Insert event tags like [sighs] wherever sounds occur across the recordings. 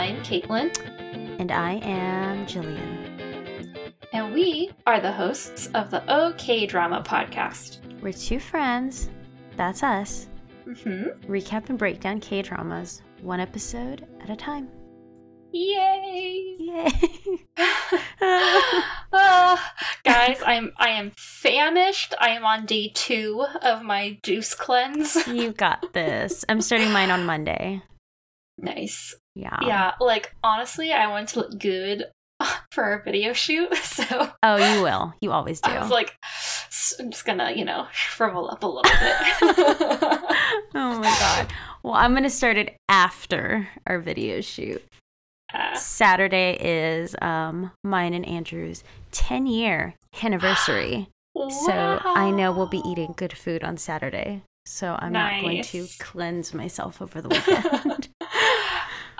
I'm Caitlin, And I am Jillian. and we are the hosts of the OK Drama Podcast. We're two friends, that's us, hmm recap and break down K dramas, one episode at a time. Yay! Yay! [laughs] Ah, guys, I'm I am famished. I am on day two of my juice cleanse. you got this. I'm starting mine on Monday. [laughs] nice. Yeah. Yeah, like honestly, I want to look good [laughs] for our video shoot, [laughs] so Oh, you will. You always do. I was like, I'm just gonna, you know, shrivel up a little bit. [laughs] oh my god. Well, I'm going to start it after our video shoot. Uh, Saturday is um mine and Andrew's 10 year anniversary. [gasps] So I know we'll be eating good food on Saturday. So I'm not going to cleanse myself over the weekend.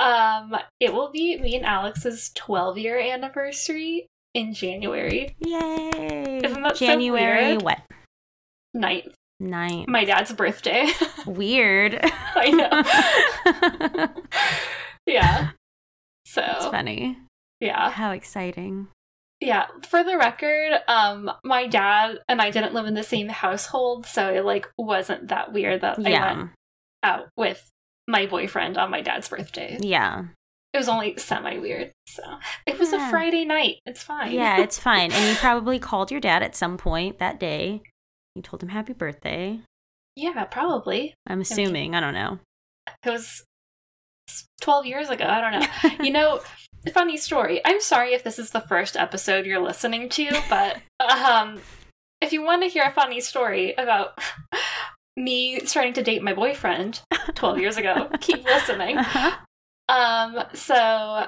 Um, it will be me and Alex's 12 year anniversary in January Yay! Isn't that so January weird? what? ninth, Nine. my dad's birthday. [laughs] Weird. I know. [laughs] yeah. So That's funny. yeah, How exciting. yeah. For the record, um, my dad and I didn't live in the same household, so it like wasn't that weird that I went out with my boyfriend on my dad's birthday. Yeah. It was only semi weird. So it was Yeah. a Friday night. It's fine. Yeah, it's [laughs] fine. And you probably called your dad at some point that day. You told him happy birthday. yeah, probably. I'm assuming. I don't know. It was 12 years ago. I don't know. [laughs] You know, funny story. I'm sorry if this is the first episode you're listening to, but [laughs] um if you want to hear a funny story about me starting to date my boyfriend [laughs] 12 years ago, keep listening. Uh-huh. Um so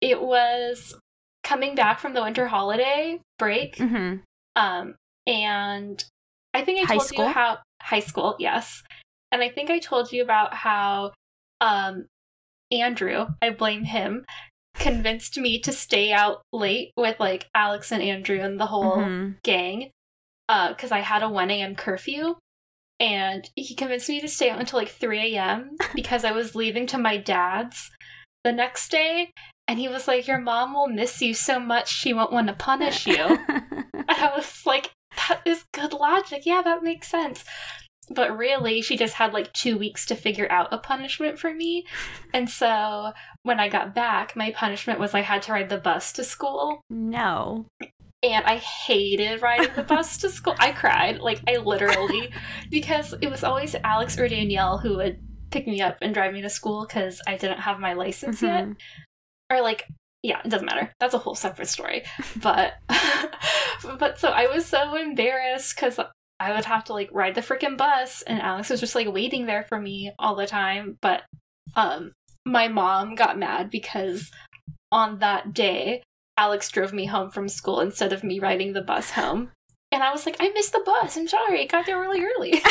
it was coming back from the winter holiday break. hmm Um, and I think I High told school? you how high school, yes. And I think I told you about how um Andrew, I blame him, convinced me to stay out late with like Alex and Andrew and the whole Mhm. gang. Uh, because I had a 1 a.m. curfew. And he convinced me to stay out until like 3 a.m. [laughs] because I was leaving to my dad's the next day. And he was like, Your mom will miss you so much she won't want to punish you. [laughs] And I was like, that is good logic. Yeah, that makes sense. But really, she just had like two weeks to figure out a punishment for me. And so when I got back, my punishment was I had to ride the bus to school. no. And I hated riding the bus to school. I cried. Like, I literally, [laughs] because it was always Alex or Danielle who would pick me up and drive me to school because I didn't have my license yet Mhm. or like yeah it doesn't matter that's a whole separate story [laughs] but [laughs] but so i was so embarrassed because i would have to like ride the freaking bus and alex was just like waiting there for me all the time but um my mom got mad because on that day alex drove me home from school instead of me riding the bus home and i was like i missed the bus i'm sorry i got there really early [laughs]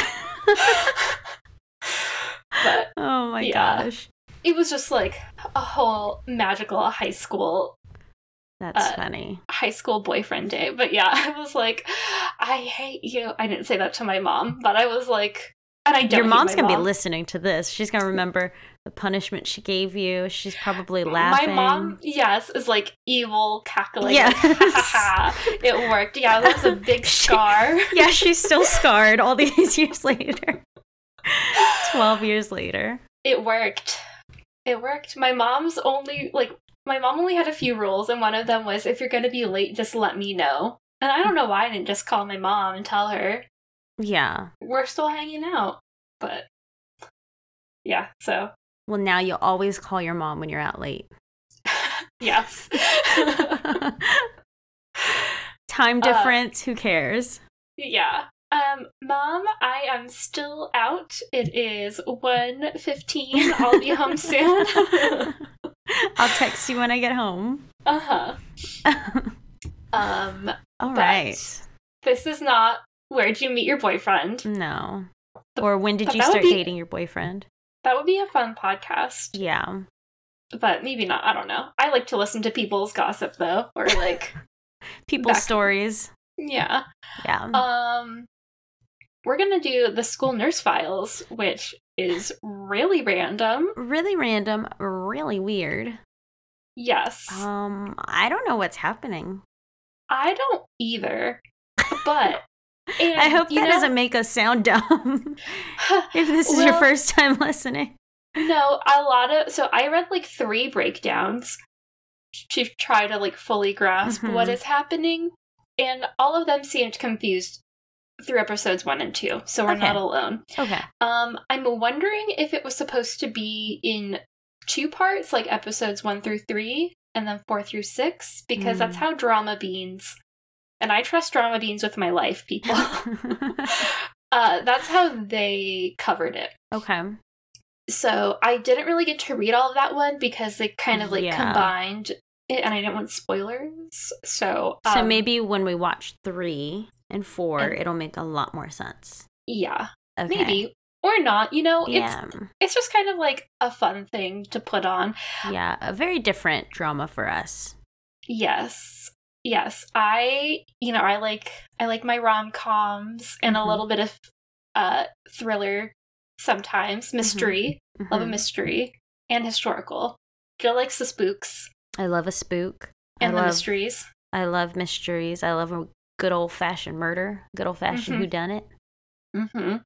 but oh my Yeah. gosh. it was just like a whole magical high school That's Uh, funny. high school boyfriend day. But yeah, [laughs] I was like, I hate you. I didn't say that to my mom, but I was like, and I don't. Your mom's going to be listening to this. She's going to remember the punishment she gave you. She's probably laughing. My mom, yes, is like evil cackling. Yes. Like, ha, ha, ha. It worked. Yeah, that was a big [laughs] scar. [laughs] yeah, she's still scarred all these [laughs] years later. 12 years later. It worked. It worked. My mom's only like my mom only had a few rules, and one of them was if you're gonna be late, just let me know. And I don't know why I didn't just call my mom and tell her. Yeah. we're still hanging out. But yeah, so Well, now you'll always call your mom when you're out late. [laughs] yes. [laughs] Time Uh, difference, who cares? yeah. Um, mom, I am still out. It is 1.15. I'll be home soon. [laughs] I'll text you when I get home. uh-huh. Um, All right. This is not where'd you meet your boyfriend? No. Or when did you start be- dating your boyfriend? That would be a fun podcast. Yeah. But maybe not. I don't know. I like to listen to people's gossip though. Or like [laughs] People's Back- stories. yeah. Yeah. Um, we're gonna do the school nurse files, which is really random. really random, really weird. Yes. Um, I don't know what's happening. I don't either. But and, I hope that know, doesn't make us sound dumb. [laughs] [laughs] if this is your first time listening. No, a lot of so I read like three breakdowns to try to like fully grasp Mhm. what is happening, and all of them seemed confused through episodes one and two. So we're Okay. not alone. Okay. Um, I'm wondering if it was supposed to be in two parts, like episodes one through three, and then four through six, because that's Mm. how Dramabeans. And I trust Dramabeans with my life, people. [laughs] [laughs] uh, that's how they covered it. okay. So I didn't really get to read all of that one because they kind of like Yeah. combined it, and I didn't want spoilers. So So um, maybe when we watch three and four, And- it'll make a lot more sense. yeah, Okay. maybe or not. You know, Yeah. it's it's just kind of like a fun thing to put on. Yeah. A very different drama for us. Yes, yes. I you know I like I like my rom coms and Mhm. a little bit of uh thriller sometimes mystery. Love a Mhm. mystery and historical. Jill likes the spooks I love a spook. and I the love, mysteries. I love mysteries. I love a good old fashioned murder. Good old fashioned Mhm. who done it. Mm-hmm.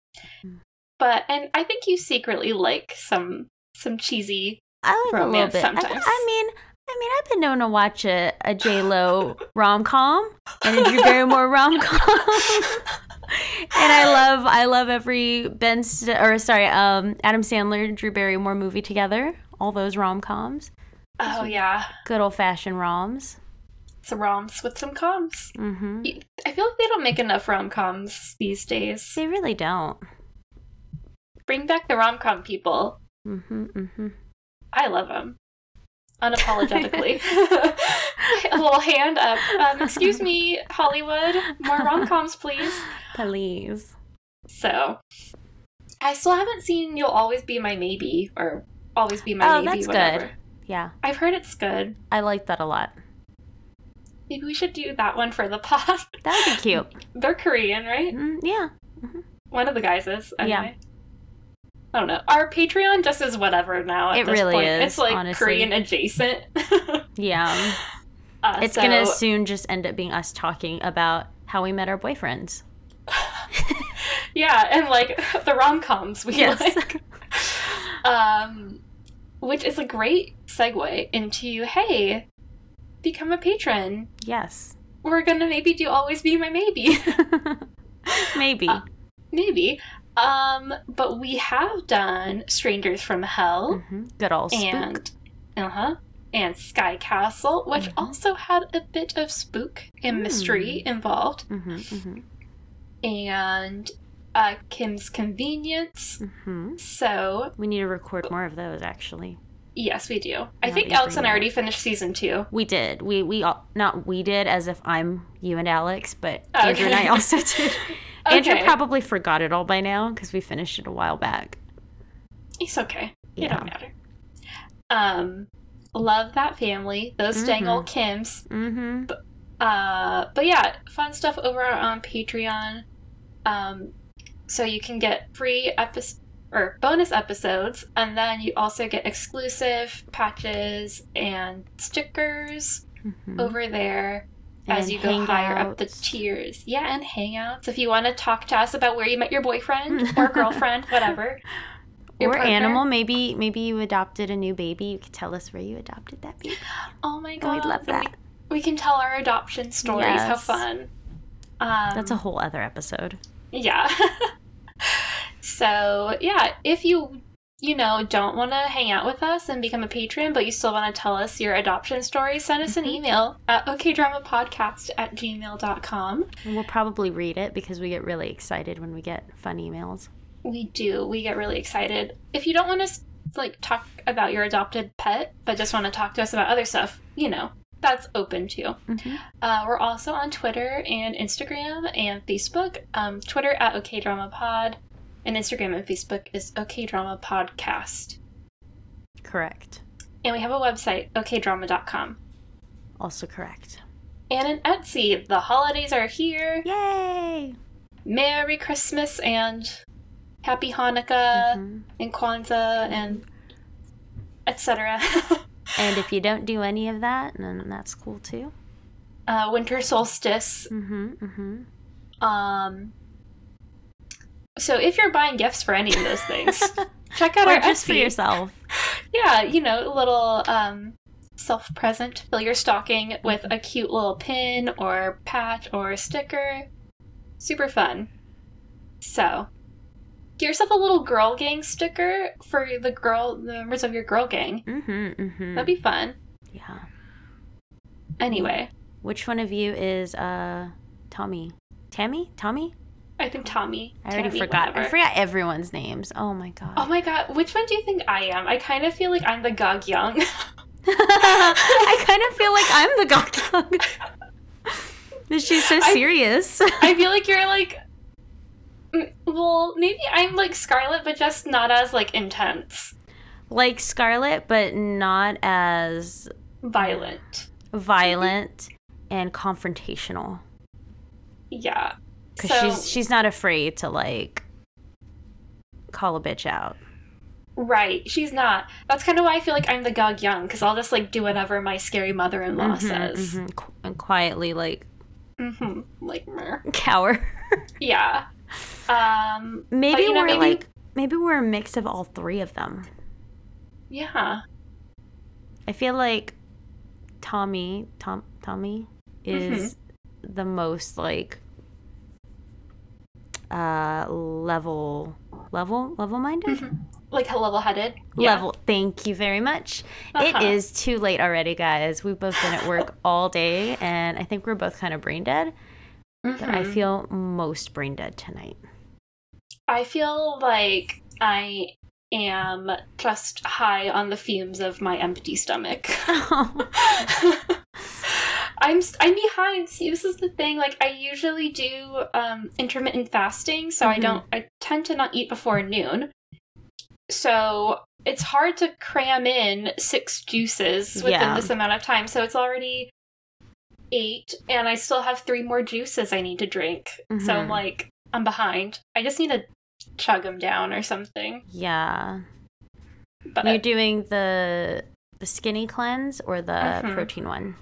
Mm. But and I think you secretly like some some cheesy. I like a little Romance bit. I- sometimes. I, mean, I mean, I've been known to watch a, a J Lo rom com and a Drew Barrymore rom com, [laughs] and I love, I love every Ben St- or sorry, um, Adam Sandler Drew Barrymore movie together. All those rom coms, Oh yeah, good old fashioned roms. some roms with some coms. Mm-hmm. I feel like they don't make enough rom coms these days. They really don't. Bring back the rom com people. Mm-hmm. Mm-hmm. I love them. Unapologetically. [laughs] a little hand up. Um, excuse me, Hollywood. More rom coms, please. Please. So, I still haven't seen You'll Always Be My Maybe or Always Be My Oh, Maybe, that's whatever. good. Yeah, I've heard it's good. I like that a lot. Maybe we should do that one for the pod. That would be cute. [laughs] They're Korean, right? Mm, yeah. One of the guys is. Yeah. I don't know. Our Patreon just is whatever now. At It this really point. is, It's like honestly. Korean adjacent. [laughs] Yeah. uh, It's so- gonna soon just end up being us talking about how we met our boyfriends. [laughs] Yeah, and like [laughs] the rom coms we Yes. like. um, which is a great segue into hey, become a patron. Yes. We're gonna maybe do always be my maybe. Maybe. Uh, maybe. Um, but we have done Strangers from Hell hmm Good old spook. and uh huh and Sky Castle, which Mhm. also had a bit of spook and mystery involved, hmm hmm and uh, Kim's Convenience. hmm So We need to record more of those. Actually, yes, we do. I think Alex and I already finished season two. we did. We we all not we did as if I'm you and Alex, but Andrew and I also [laughs] did. Andrew probably forgot it all by now because we finished it a while back. It's okay. It don't matter. Um, love that family. Those dang Mhm. old Kims. Mm-hmm. Uh, but yeah, fun stuff over on Patreon. Um, so you can get free episodes or bonus episodes, and then you also get exclusive patches and stickers mm-hmm. over there as you go higher up the tiers. Yeah, and hangouts. If you want to talk to us about where you met your boyfriend or [laughs] girlfriend, whatever. your or partner. animal. Maybe maybe you adopted a new baby. You could tell us where you adopted that baby. [gasps] Oh my Oh, god, we'd love then we- that. We, can tell our adoption stories. How fun! Um, That's a whole other episode. Yeah. [laughs] so, yeah, if you, you know, don't want to hang out with us and become a patron, but you still want to tell us your adoption story, send us an Mhm. email at okdramapodcast at gmail.com. And we'll probably read it because we get really excited when we get fun emails. We do. We get really excited. If you don't want to, like, talk about your adopted pet, but just want to talk to us about other stuff, you know, that's open too. Mm-hmm. Uh, we're also on Twitter and Instagram and Facebook. Um, Twitter at OKDramaPod, and Instagram and Facebook is OKDramaPodcast. Correct. And we have a website, okdrama.com. Also correct. And an Etsy. The holidays are here. Yay! Merry Christmas and Happy Hanukkah Mhm. and Kwanzaa and etc. [laughs] And if you don't do any of that, then that's cool too. uh, winter solstice. Mm-hmm. Mm-hmm. Um, so if you're buying gifts for any of those things, [laughs] check out Or our just for yourself. [laughs] Yeah, you know, a little um, self present. Fill your stocking with a cute little pin or patch or sticker. Super fun. So, get yourself a little girl gang sticker for the girl, the members of your girl gang. Mm-hmm. Mm-hmm. That'd be fun. yeah. Anyway, Which one of you is uh Tommy? Tammy? Tommy? I think Tommy. I already Tammy, forgot. I forgot everyone's names. Oh my god. Oh my god, which one do you think I am? I kind of feel like I'm the Gog Young. [laughs] I kind of feel like I'm the Gok [laughs] She's so serious. I feel like you're like. Well, maybe I'm like Scarlet, but just not as like intense, like Scarlet, but not as violent. violent and confrontational. Yeah. Because So she's she's not afraid to like call a bitch out. right, she's not. That's kind of why I feel like I'm the Gog Young because I'll just like do whatever my scary mother-in-law Mhm, says. mhm. Qu- And quietly like hmm Like, meh. [laughs] cower. yeah. Um. maybe you know, we're maybe- like maybe we're a mix of all three of them. Yeah. I feel like Tommy, Tom, Tommy is Mm-hmm. the most like uh level level level minded Like level-headed. Yeah. level thank you very much Uh-huh. it is too late already guys we've both been at work [laughs] all day and i think we're both kind of brain dead but i feel most brain dead tonight I feel like I am just high on the fumes of my empty stomach. [laughs] [laughs] I'm I'm behind. See, this is the thing. Like, I usually do um, intermittent fasting, so I Mhm. don't. I tend to not eat before noon. So it's hard to cram in six juices within Yeah. this amount of time. So it's already eight, and I still have three more juices I need to drink. So I'm Mhm. like, I'm behind. I just need to chug them down or something. yeah But you're doing the the skinny cleanse or the Mhm. protein one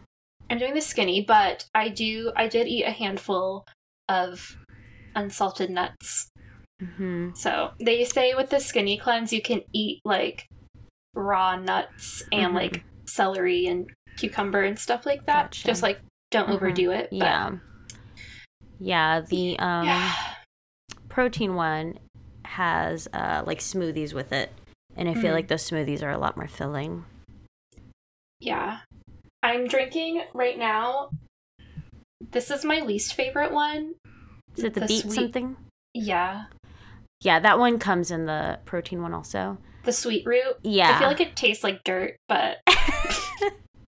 I'm doing the skinny, but I do. I did eat a handful of unsalted nuts. hmm So they say with the skinny cleanse, you can eat like raw nuts and Mhm. like celery and cucumber and stuff like that. Gotcha. Just like don't Mhm. overdo it. But, yeah yeah the um yeah. protein one has uh like smoothies with it and i feel Mm. like those smoothies are a lot more filling Yeah. I'm drinking right now. This is my least favorite one. is it the, The beet sweet- something Yeah. yeah that one comes in the protein one also The sweet root. yeah I feel like it tastes like dirt, but [laughs]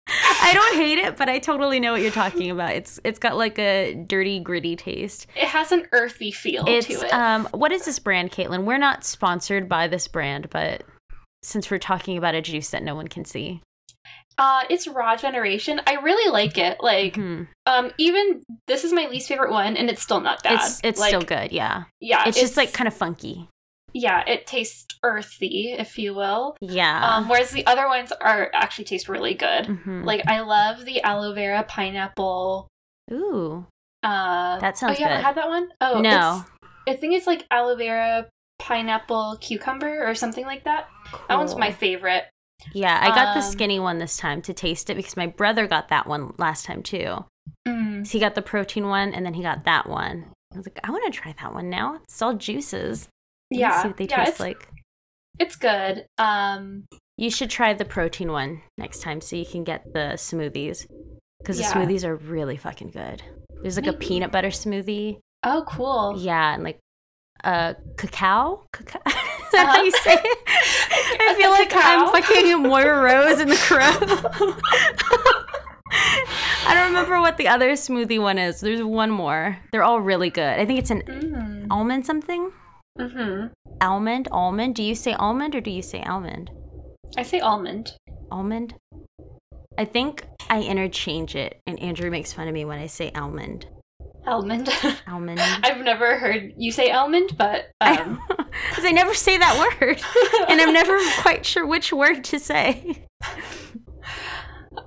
I don't hate it, but I totally know what you're talking about. It's it's got like a dirty, gritty taste. it has an earthy feel It's to it. um, what is this brand, Caitlin? We're not sponsored by this brand, but since we're talking about a juice that no one can see, Uh, it's Raw Generation. I really like it. Like, Hmm. um, even this is my least favorite one, and it's still not bad. it's it's like, still good. Yeah, Yeah, it's, just like kind of funky. yeah, it tastes earthy, if you will. Yeah. Um, whereas the other ones are actually taste really good. Mhm. Like, I love the aloe vera pineapple. Ooh, Uh, that sounds oh, you haven't had that one? Oh, no, it's, I think it's like aloe vera pineapple cucumber or something like that. That one's my favorite. Yeah, I got the um, skinny one this time to taste it because my brother got that one last time too. Mm. So he got the protein one and then he got that one. I was like, I want to try that one now. It's all juices. Let me Yeah, see what they yeah, taste it's, like. it's good. Um, You should try the protein one next time so you can get the smoothies. Because Yeah. the smoothies are really fucking good. There's like a peanut butter smoothie. oh, cool. Yeah, and like uh cacao? Cacao? [laughs] [laughs] That how you say it? I feel like I'm fucking [laughs] Moira Rose in the crow. [laughs] I don't remember what the other smoothie one is. There's one more. They're all really good. I think it's an Mm. almond something. hmm Almond, almond. Do you say almond or do you say almond? I say almond. Almond. I think I interchange it, and Andrew makes fun of me when I say almond. Almond. Almond. [laughs] I've never heard you say almond, but [laughs] um, Because I never say that word, and I'm never [laughs] quite sure which word to say.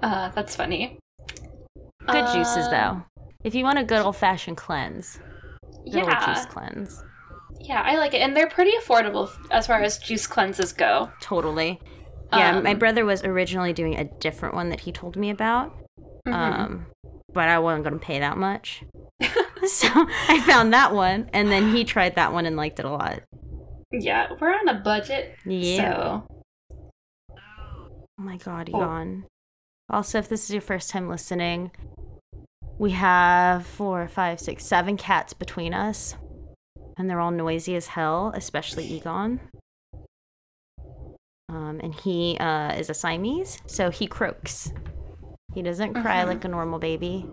uh, that's funny. Good juices Uh, though. If you want a good old fashioned cleanse, good Yeah, juice cleanse. yeah, I like it, and they're pretty affordable as far as juice cleanses go. Totally. Yeah, my Um, brother was originally doing a different one that he told me about. Mhm. Um, but I wasn't going to pay that much. [laughs] so I found that one, and then he tried that one and liked it a lot. yeah, we're on a budget, Yeah. so Oh my god, Oh. Egon. Also, if this is your first time listening, we have four, five, six, seven cats between us. And they're all noisy as hell, especially Egon. Um, and he uh, is a Siamese, so he croaks. He doesn't cry Mhm. like a normal baby.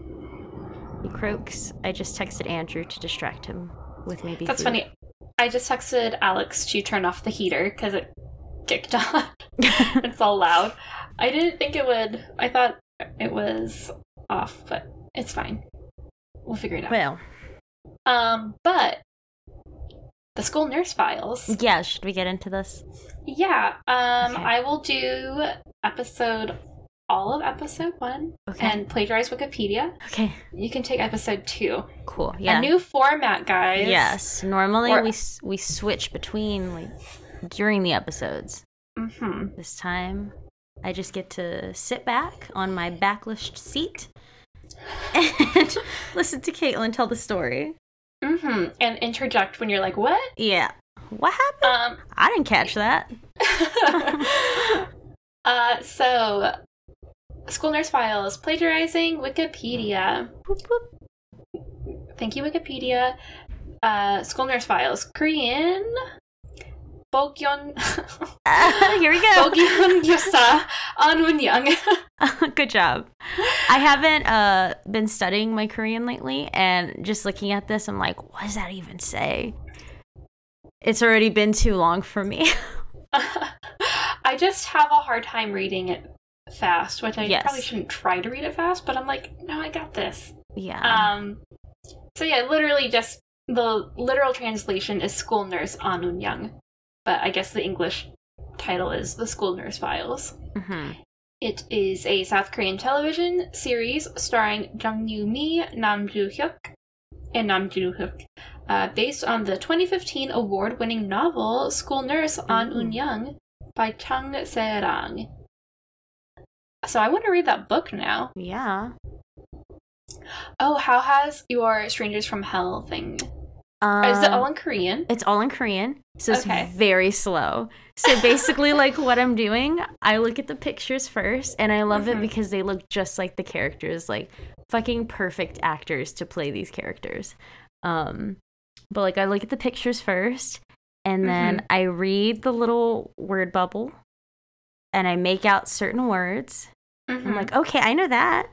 He croaks. I just texted Andrew to distract him with maybe. that's food. funny. I just texted Alex to turn off the heater because it kicked [laughs] on. [laughs] it's all loud. I didn't think it would. I thought it was off, but it's fine. We'll figure it out. well, Um, but the school nurse files. yeah, should we get into this? Yeah. Um, Okay. I will do episode all of episode one Okay. and plagiarize Wikipedia. okay, You can take episode two. cool. Yeah. A new format, guys. Yes. Normally Or- we we switch between like during the episodes. Mm-hmm. This time, I just get to sit back on my backlished seat and [laughs] listen to Caitlin tell the story. Mm-hmm. And interject when you're like, what? Yeah. What happened? Um. I didn't catch that. [laughs] [laughs] uh. So, school nurse files plagiarizing Wikipedia. Boop, boop. Thank you, Wikipedia. Uh, school nurse files. Korean. Bogyeon. Uh, here we go. Bogyeon Yosa Anunyoung. [laughs] Good job. I haven't uh, been studying my Korean lately, and just looking at this, I'm like, what does that even say? It's already been too long for me. [laughs] [laughs] I just have a hard time reading it fast, which I Yes. probably shouldn't try to read it fast, but I'm like, no, I got this. yeah. Um, so yeah, literally just the literal translation is school nurse Anunyoung, but I guess the English title is the school nurse files. hmm It is a South Korean television series starring Jung Yoo Mi, Nam Joo Hyuk, and Nam Joo Hyuk, uh, based on the 2015 award-winning novel School Nurse An. Un Young by Chung Se-rang. So I want to read that book now. Yeah. Oh, how has your Strangers from Hell thing? Um, is it all in Korean? It's all in Korean, so it's Okay. very slow. So basically, [laughs] like what I'm doing, I look at the pictures first, and I love Mhm. it because they look just like the characters, like fucking perfect actors to play these characters. Um, but like I look at the pictures first, and then I read the little word bubble, and I make out certain words. I'm Mhm. like, okay, I know that.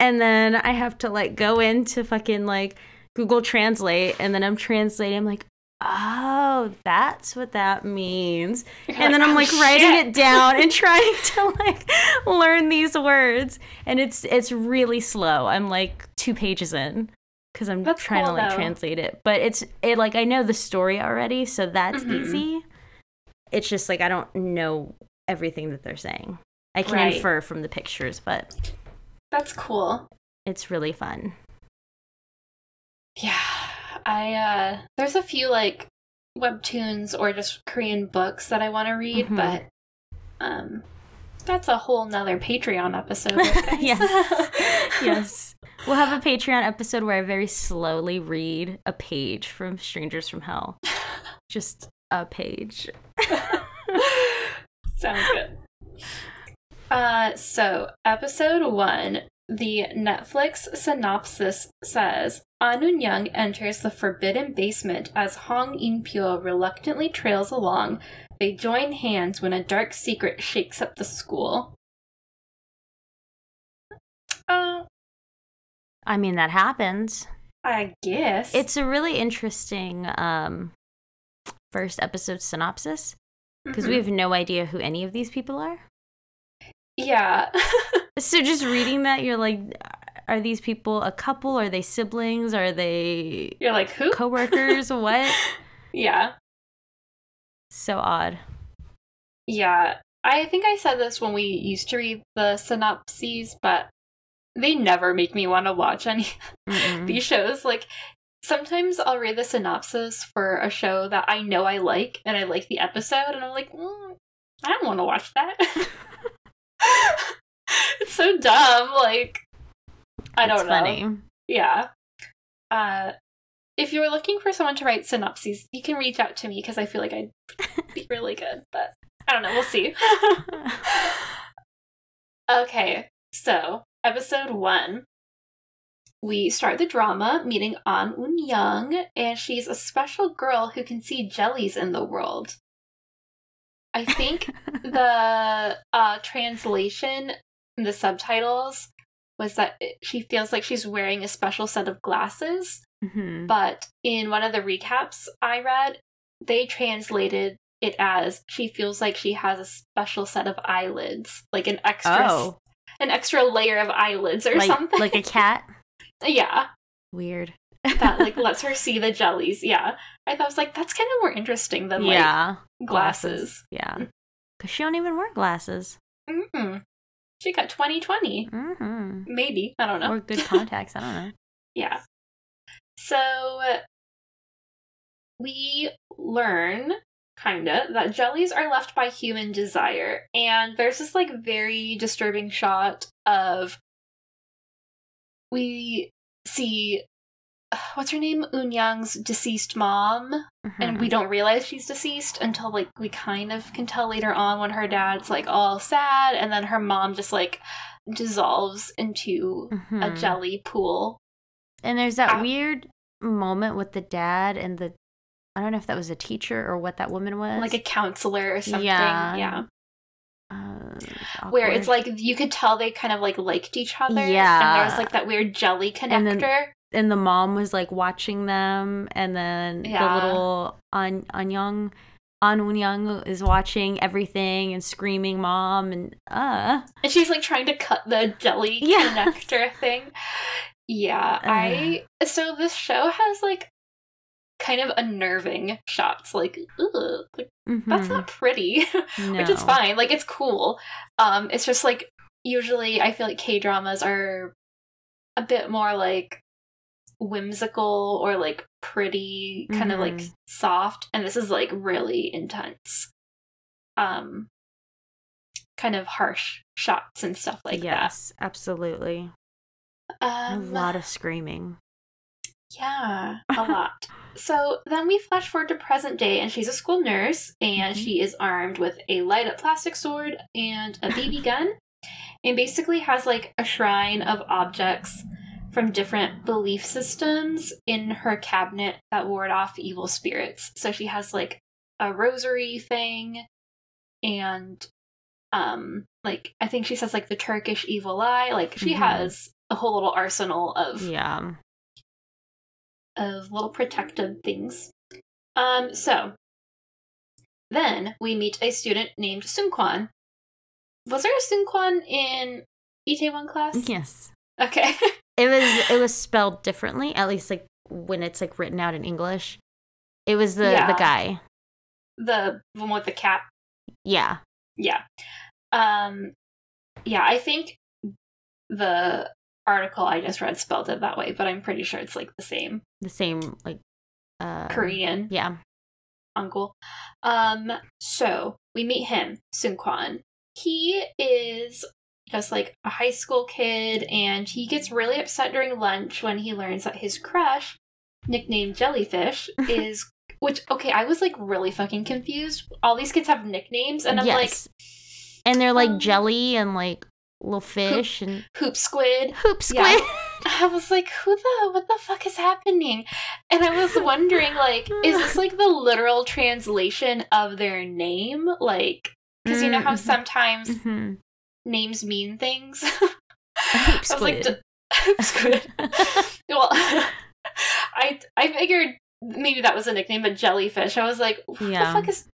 And then I have to like go into fucking like Google Translate and then I'm translating. I'm like, oh, that's what that means. You're And then I'm "Oh, like writing shit." it down and [laughs] trying to like learn these words. And it's it's really slow. I'm like two pages in because I'm That's trying cool, to like though. translate it. But it's it like I know the story already, so that's Mhm. easy. It's just like I don't know everything that they're saying. I can Right. infer from the pictures, but That's cool. it's really fun. Yeah. I uh there's a few like webtoons or just Korean books that I want to read, Mhm. but um that's a whole nother Patreon episode. [laughs] yes. [laughs] yes. We'll have a Patreon episode where I very slowly read a page from Strangers from Hell. [laughs] Just a page. Sounds good. Uh, so episode one, the Netflix synopsis says Anun Young enters the forbidden basement as Hong In Pyo reluctantly trails along. They join hands when a dark secret shakes up the school. Uh, I mean, that happens. I guess It's a really interesting um, first episode synopsis because we Mhm. have no idea who any of these people are. yeah. [laughs] So just reading that, you're like, are these people a couple? Are they siblings? Are they You're like, who? coworkers? [laughs] what? yeah. So odd. Yeah. I think I said this when we used to read the synopses, but they never make me want to watch any [laughs] these shows. Like sometimes I'll read the synopsis for a show that I know I like and I like the episode, and I'm like, mm, I don't want to watch that. [laughs] it's so dumb. Like I don't It's know. funny. Yeah. Uh, if you were looking for someone to write synopses, you can reach out to me because I feel like I'd be [laughs] really good. But I don't know. We'll see. [laughs] okay, so episode one. We start the drama meeting An Un Young, and she's a special girl who can see jellies in the world. I think [laughs] the uh, translation, in the subtitles, was that she feels like she's wearing a special set of glasses. Mhm. But in one of the recaps I read, they translated it as she feels like she has a special set of eyelids, like an extra, Oh, an extra layer of eyelids or like something. like a cat. [laughs] yeah, Weird. that like [laughs] lets her see the jellies. Yeah, I thought it was like that's kind of more interesting than like yeah, glasses. Yeah, because she don't even wear glasses. hmm She got twenty twenty, hmm maybe I don't know. Or good [laughs] contacts. I don't know. Yeah. So we learn kinda that jellies are left by human desire and there's this like very disturbing shot of we see [sighs] what's her name Unyang's deceased mom and Mhm. we don't realize she's deceased until like we kind of can tell later on when her dad's like all sad and then her mom just like dissolves into a Mhm. jelly pool And there's that Ah. weird moment with the dad and the I don't know if that was a teacher or what that woman was. like a counselor or something. Yeah. Yeah. Uh, Where it's like you could tell they kind of like liked each other. Yeah, and there was like that weird jelly And connector. then- and the mom was like watching them, and then Yeah. the little An Anyang An Young is watching everything and screaming "mom" and uh. and she's like trying to cut the jelly [laughs] Yeah. connector thing. Yeah. I so this show has like kind of unnerving shots. Like, ugh, like that's mhm. not pretty. [laughs] Which is fine. Like it's cool. Um, it's just like usually I feel like K dramas are a bit more like whimsical or like pretty, kind of like Mhm. soft, and this is like really intense. Um, kind of harsh shots and stuff like that. yes, absolutely. that. a Um, lot of screaming. Yeah, a [laughs] lot. So then we flash forward to present day, and she's a school nurse, and Mhm. she is armed with a light up plastic sword and a BB [laughs] gun, and basically has like a shrine of objects from different belief systems in her cabinet that ward off evil spirits. So she has like a rosary thing, and um, like I think she says like the Turkish evil eye. Like she Mhm. has a whole little arsenal of Yeah. Of little protective things. Um, so then we meet a student named Sunquan. Was there a Sunquan in Itaewon class? Yes. Okay. [laughs] It was it was spelled differently, at least like when it's like written out in English. It was the Yeah. the guy. the one with the cat. Yeah. Yeah. Um yeah, I think the article I just read spelled it that way, but I'm pretty sure it's like the same The same like uh Korean Yeah. uncle. Um, so we meet him, Sun Sunquan. He is just like a high school kid, and he gets really upset during lunch when he learns that his crush, nicknamed Jellyfish, [laughs] is. Which okay, I was like really fucking confused. All these kids have nicknames, and I'm yes. and they're like um, jelly and like little fish and Hoop Squid. hoop squid. Yeah. [laughs] I was like, who the what the fuck is happening? And I was wondering, like, is this like the literal translation of their name? Like, because you know how Mhm. sometimes Mhm. names mean things. [laughs] Hoop I was like, squid. [laughs] hoop squid. well, I I figured maybe that was a nickname, but jellyfish. I was like, what Yeah. the fuck is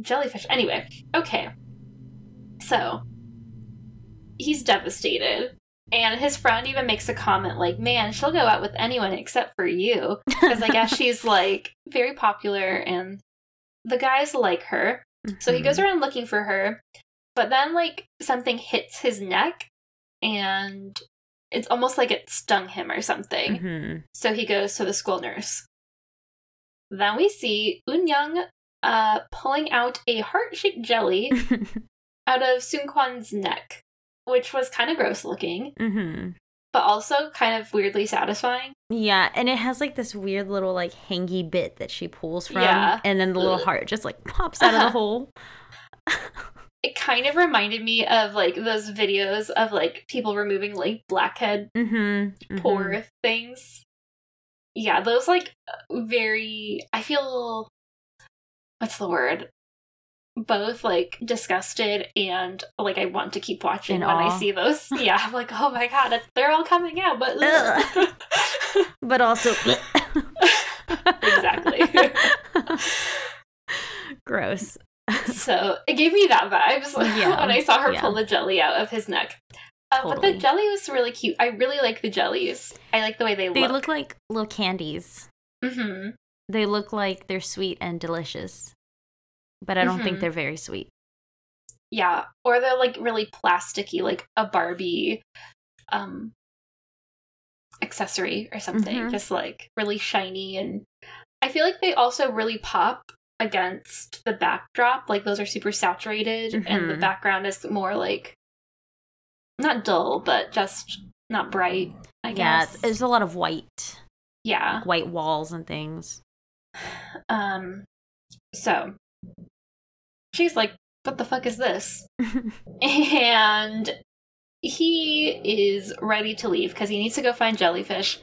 jellyfish? Anyway, okay. So he's devastated And his friend even makes a comment like, man, she'll go out with anyone except for you. Because I guess [laughs] she's like very popular and the guys like her. So he goes around looking for her. But then, like, something hits his neck and it's almost like it stung him or something. Mhm. So he goes to the school nurse. Then we see Unyoung uh, pulling out a heart shaped jelly [laughs] out of Sun Kwan's neck, which was kind of gross looking, Mhm. but also kind of weirdly satisfying. Yeah, and it has like this weird little like hangy bit that she pulls from, Yeah. and then the little Ugh. heart just like pops out of the [laughs] hole. It kind of reminded me of like those videos of like people removing like blackhead Mm-hmm. pore things. Yeah, those like very. I feel. What's the word? Both like disgusted and like I want to keep watching In when I see those. [laughs] Yeah, I'm like, oh my god, they're all coming out, but [laughs] But also, [laughs] exactly. gross. so it gave me that vibes Yeah, when I saw her yeah. pull the jelly out of his neck. Uh, But the jelly was really cute. I really like the jellies. I like the way they, They look. look like little candies. hmm They look like they're sweet and delicious, but I don't think Mhm. they're very sweet. Yeah, or they're like really plasticky, like a Barbie um accessory or something, Mhm. just like really shiny and I feel like they also really pop against the backdrop. Like those are super saturated and the Mhm. background is more like not dull, but just not bright, I Yeah, guess. it's- there's a lot of white, yeah. like white walls and things. [sighs] Um so she's like, What the fuck is this? [laughs] and he is ready to leave because he needs to go find jellyfish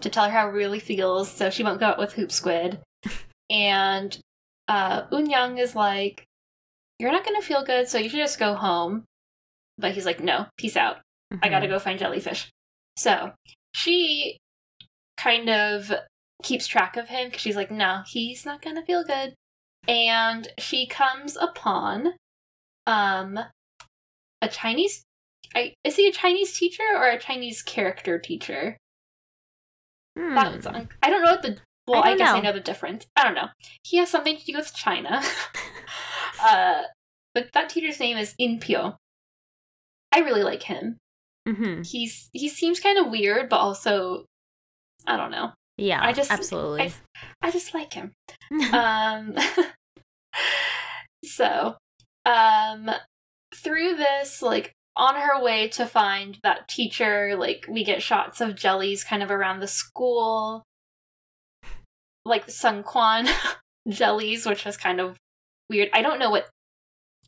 to tell her how he really feels so she won't go out with hoop squid. [laughs] And uh unyang is like you're not gonna feel good so you should just go home. But he's like no peace out. I gotta Mhm. go find jellyfish. So she kind of keeps track of him because she's like no he's not gonna feel good and she comes upon um a chinese I, is he a chinese teacher or a chinese character teacher Hmm. that one's on. i don't know what the well I i, guess i know. know the difference i don't know he has something to do with china [laughs] uh but that teacher's name is inpyo i really like him Mm-hmm. he's he seems kind of weird but also i don't know Yeah, I just- absolutely. i just like him [laughs] um [laughs] so um through this like on her way to find that teacher like we get shots of jellies kind of around the school like sun quan [laughs] jellies which was kind of weird i don't know what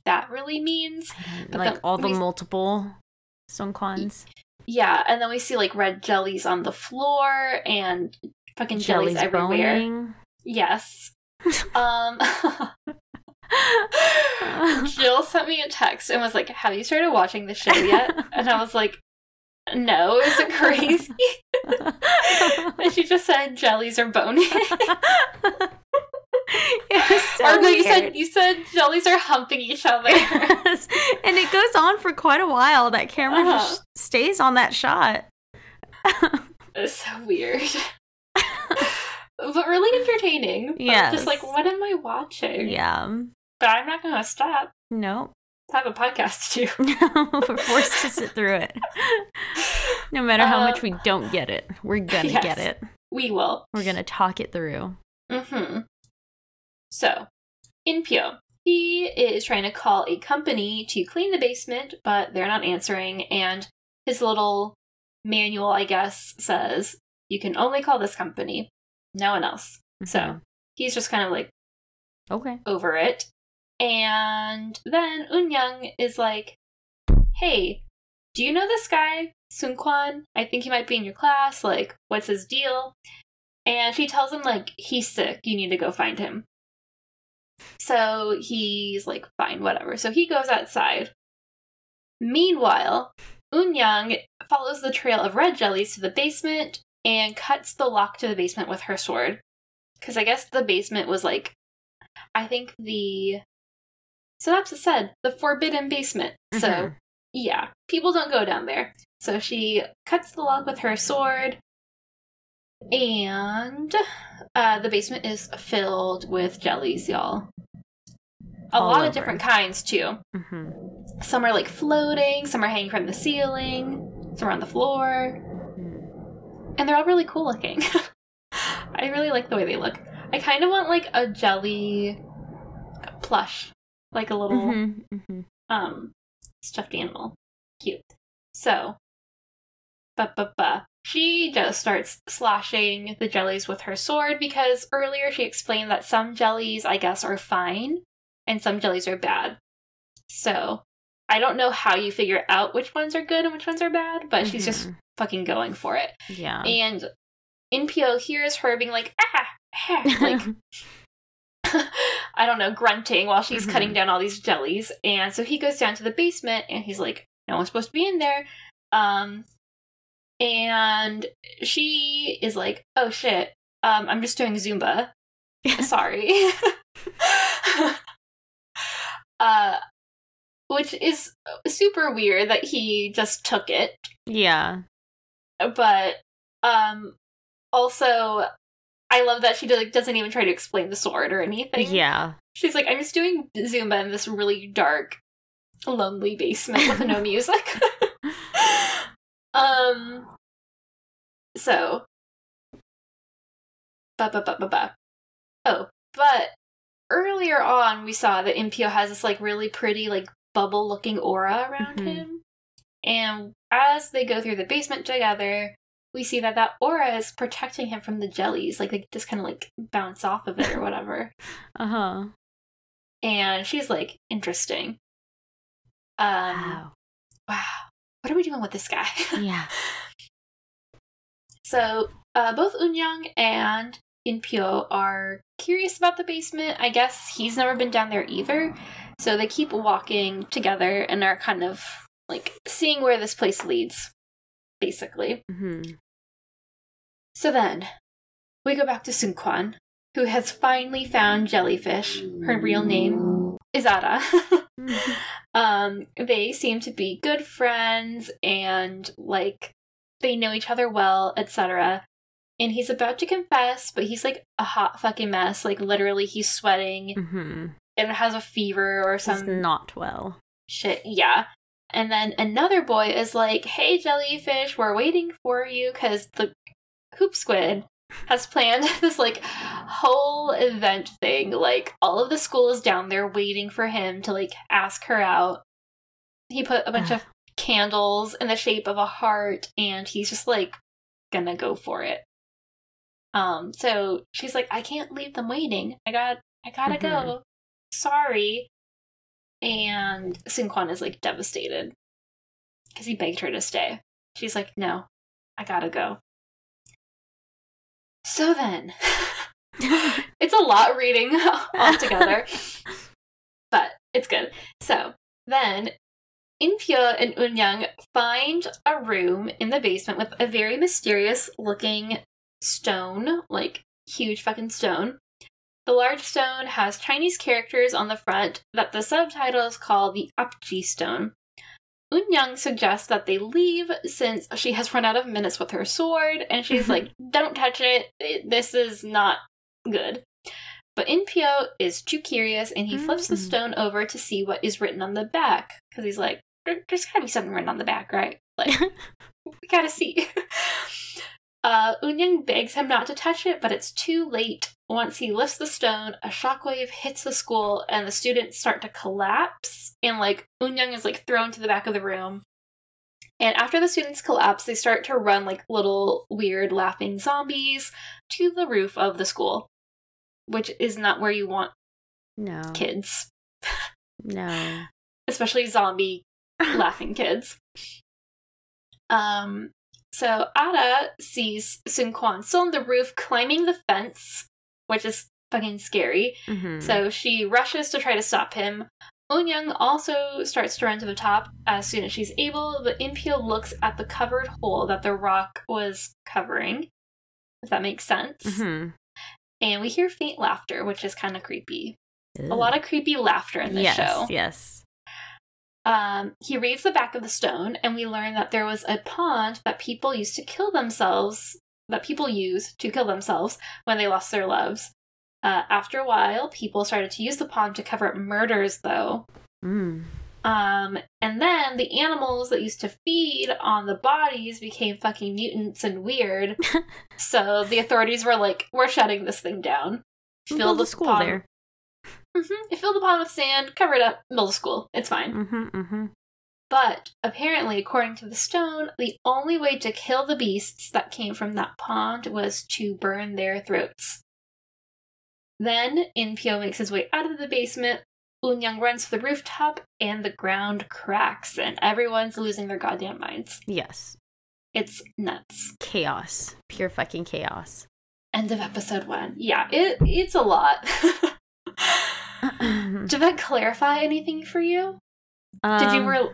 that really means but like then all the we- multiple Songkwans. yeah and then we see like red jellies on the floor and fucking jellies, everywhere boning. yes [laughs] um [laughs] Jill sent me a text and was like, Have you started watching the show yet? And I was like, No, is it crazy? [laughs] and she just said jellies are bony. it so or no, you said you said jellies are humping each other. Yes. and it goes on for quite a while. That camera Uh-huh. just stays on that shot. it's so weird. [laughs] but really entertaining. I'm Just like, what am I watching? yeah. But I'm not gonna stop. No. I have a podcast to do. No, [laughs] we're forced to sit through it. [laughs] No matter how much Um, we don't get it, we're gonna yes. get it. We will. We're gonna talk it through. Mm-hmm. So, Inpyo. He is trying to call a company to clean the basement, but they're not answering, and his little manual, I guess, says you can only call this company, no one else. So Mhm. he's just kind of like okay. over it. And then Unyoung is like, Hey, do you know this guy, Sun Kwan? I think he might be in your class. Like, what's his deal? And she tells him, like, he's sick. You need to go find him. So he's like, fine, whatever. So he goes outside. Meanwhile, Unyoung follows the trail of red jellies to the basement and cuts the lock to the basement with her sword. Because I guess the basement was like, I think the synopsis said the forbidden basement. So Mhm. yeah, people don't go down there. So she cuts the lock with her sword, and uh, the basement is filled with jellies, y'all. A All lot over. of different kinds, too. hmm Some are like floating, some are hanging from the ceiling, some are on the floor, and they're all really cool looking. [laughs] I really like the way they look. I kind of want like a jelly plush, like a little hmm hmm um stuffed animal. Cute. So, but but but she just starts slashing the jellies with her sword because earlier she explained that some jellies, I guess, are fine and some jellies are bad. So, I don't know how you figure out which ones are good and which ones are bad, but she's just Mhm. Fucking going for it. yeah. And Inpyo hears her being like, ah, ah, [laughs] like [laughs] I don't know, grunting while she's Mhm. cutting down all these jellies. And so he goes down to the basement and he's like, no one's supposed to be in there. Um, and she is like, oh shit, um, I'm just doing Zumba. [laughs] Sorry. uh, which is super weird that he just took it yeah. But um also i love that she like doesn't even try to explain the sword or anything Yeah. she's like i'm just doing zumba in this really dark lonely basement with no [laughs] music [laughs] um so ba ba ba ba ba oh but earlier on we saw that impio has this like really pretty like bubble looking aura around Mhm. him and as they go through the basement together we see that that aura is protecting him from the jellies like they just kind of like bounce off of it or whatever [laughs] Uh huh. and she's like interesting um Wow. wow what are we doing with this guy [laughs] Yeah. So, uh, both Unyoung and Inpyo are curious about the basement. I guess he's never been down there either. So they keep walking together and are kind of like seeing where this place leads, basically. hmm So then we go back to Sunquan, who has finally found Jellyfish. Her real name is Ada. [laughs] um, they seem to be good friends and like they know each other well, etc. And he's about to confess, but he's like a hot fucking mess. Like literally, he's sweating hmm and has a fever or He's some not well. shit. Yeah. And then another boy is like, "Hey, jellyfish, we're waiting for you because the hoop squid has planned [laughs] this like whole event thing. Like all of the school is down there waiting for him to like ask her out. He put a bunch of candles in the shape of a heart, and he's just like gonna go for it. Um, so she's like, I can't leave them waiting. I got, I gotta go. Sorry. And Sinquan is like devastated because he begged her to stay. She's like, No, I gotta go. So then, [laughs] it's a lot reading [laughs] all together, [laughs] but it's good. So then, Inpyo and Unyang find a room in the basement with a very mysterious looking stone, like huge fucking stone. The large stone has Chinese characters on the front that the subtitles call the Apji stone. Unyang suggests that they leave since she has run out of minutes with her sword, and she's [laughs] like, Don't touch it. it- This is not good. But Inpyo is too curious and he flips the Mm. stone over to see what is written on the back. Because he's like, "There- There's gotta be something written on the back, right? Like, [laughs] we gotta see. [laughs] Uh, Unyang begs him not to touch it, but it's too late. Once he lifts the stone, a shockwave hits the school, and the students start to collapse. And like Unyang is like thrown to the back of the room. And after the students collapse, they start to run like little weird laughing zombies to the roof of the school, which is not where you want no. kids, No. [laughs] especially zombie [laughs] laughing kids. Um, so Ada sees Sun Quan still on the roof climbing the fence, which is fucking scary. Mhm. So she rushes to try to stop him. Onyang also starts to run to the top as soon as she's able, but Impio looks at the covered hole that the rock was covering, if that makes sense. Mhm. And we hear faint laughter, which is kind of creepy. A lot of creepy laughter in this yes, show. Yes. Um, he reads the back of the stone, and we learn that there was a pond that people used to kill themselves, that people use to kill themselves when they lost their loves. Uh, after a while, people started to use the pond to cover up murders, though. Mm. Um, and then the animals that used to feed on the bodies became fucking mutants and weird. [laughs] so the authorities were like, "We're shutting this thing down." Fill the school pond- there. Mhm. They filled the pond with sand, cover it up, a school. It's fine. Mm-hmm, mm-hmm. But apparently, according to the stone, the only way to kill the beasts that came from that pond was to burn their throats. Then Inpyo makes his way out of the basement. Unyang runs to the rooftop, and the ground cracks, and everyone's losing their goddamn minds. Yes. It's nuts. Chaos. Pure fucking chaos. End of episode one. Yeah, it it's a lot. [laughs] [laughs] Did that clarify anything for you? Did you Um, re-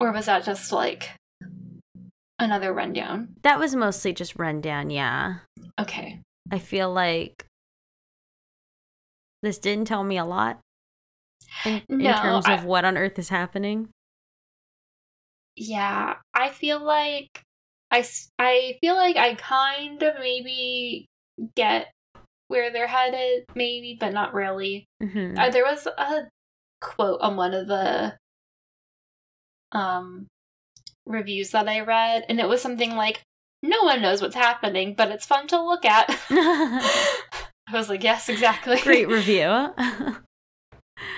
or was that just like another rundown? That was mostly just rundown, yeah. Okay. I feel like this didn't tell me a lot in, in No, terms I- of what on earth is happening. Yeah, I feel like I I feel like I kind of maybe get where they're headed, maybe, but not really. hmm Uh, there was a quote on one of the um reviews that I read, and it was something like, "No one knows what's happening, but it's fun to look at." [laughs] [laughs] I was like, "Yes, exactly." Great review. [laughs]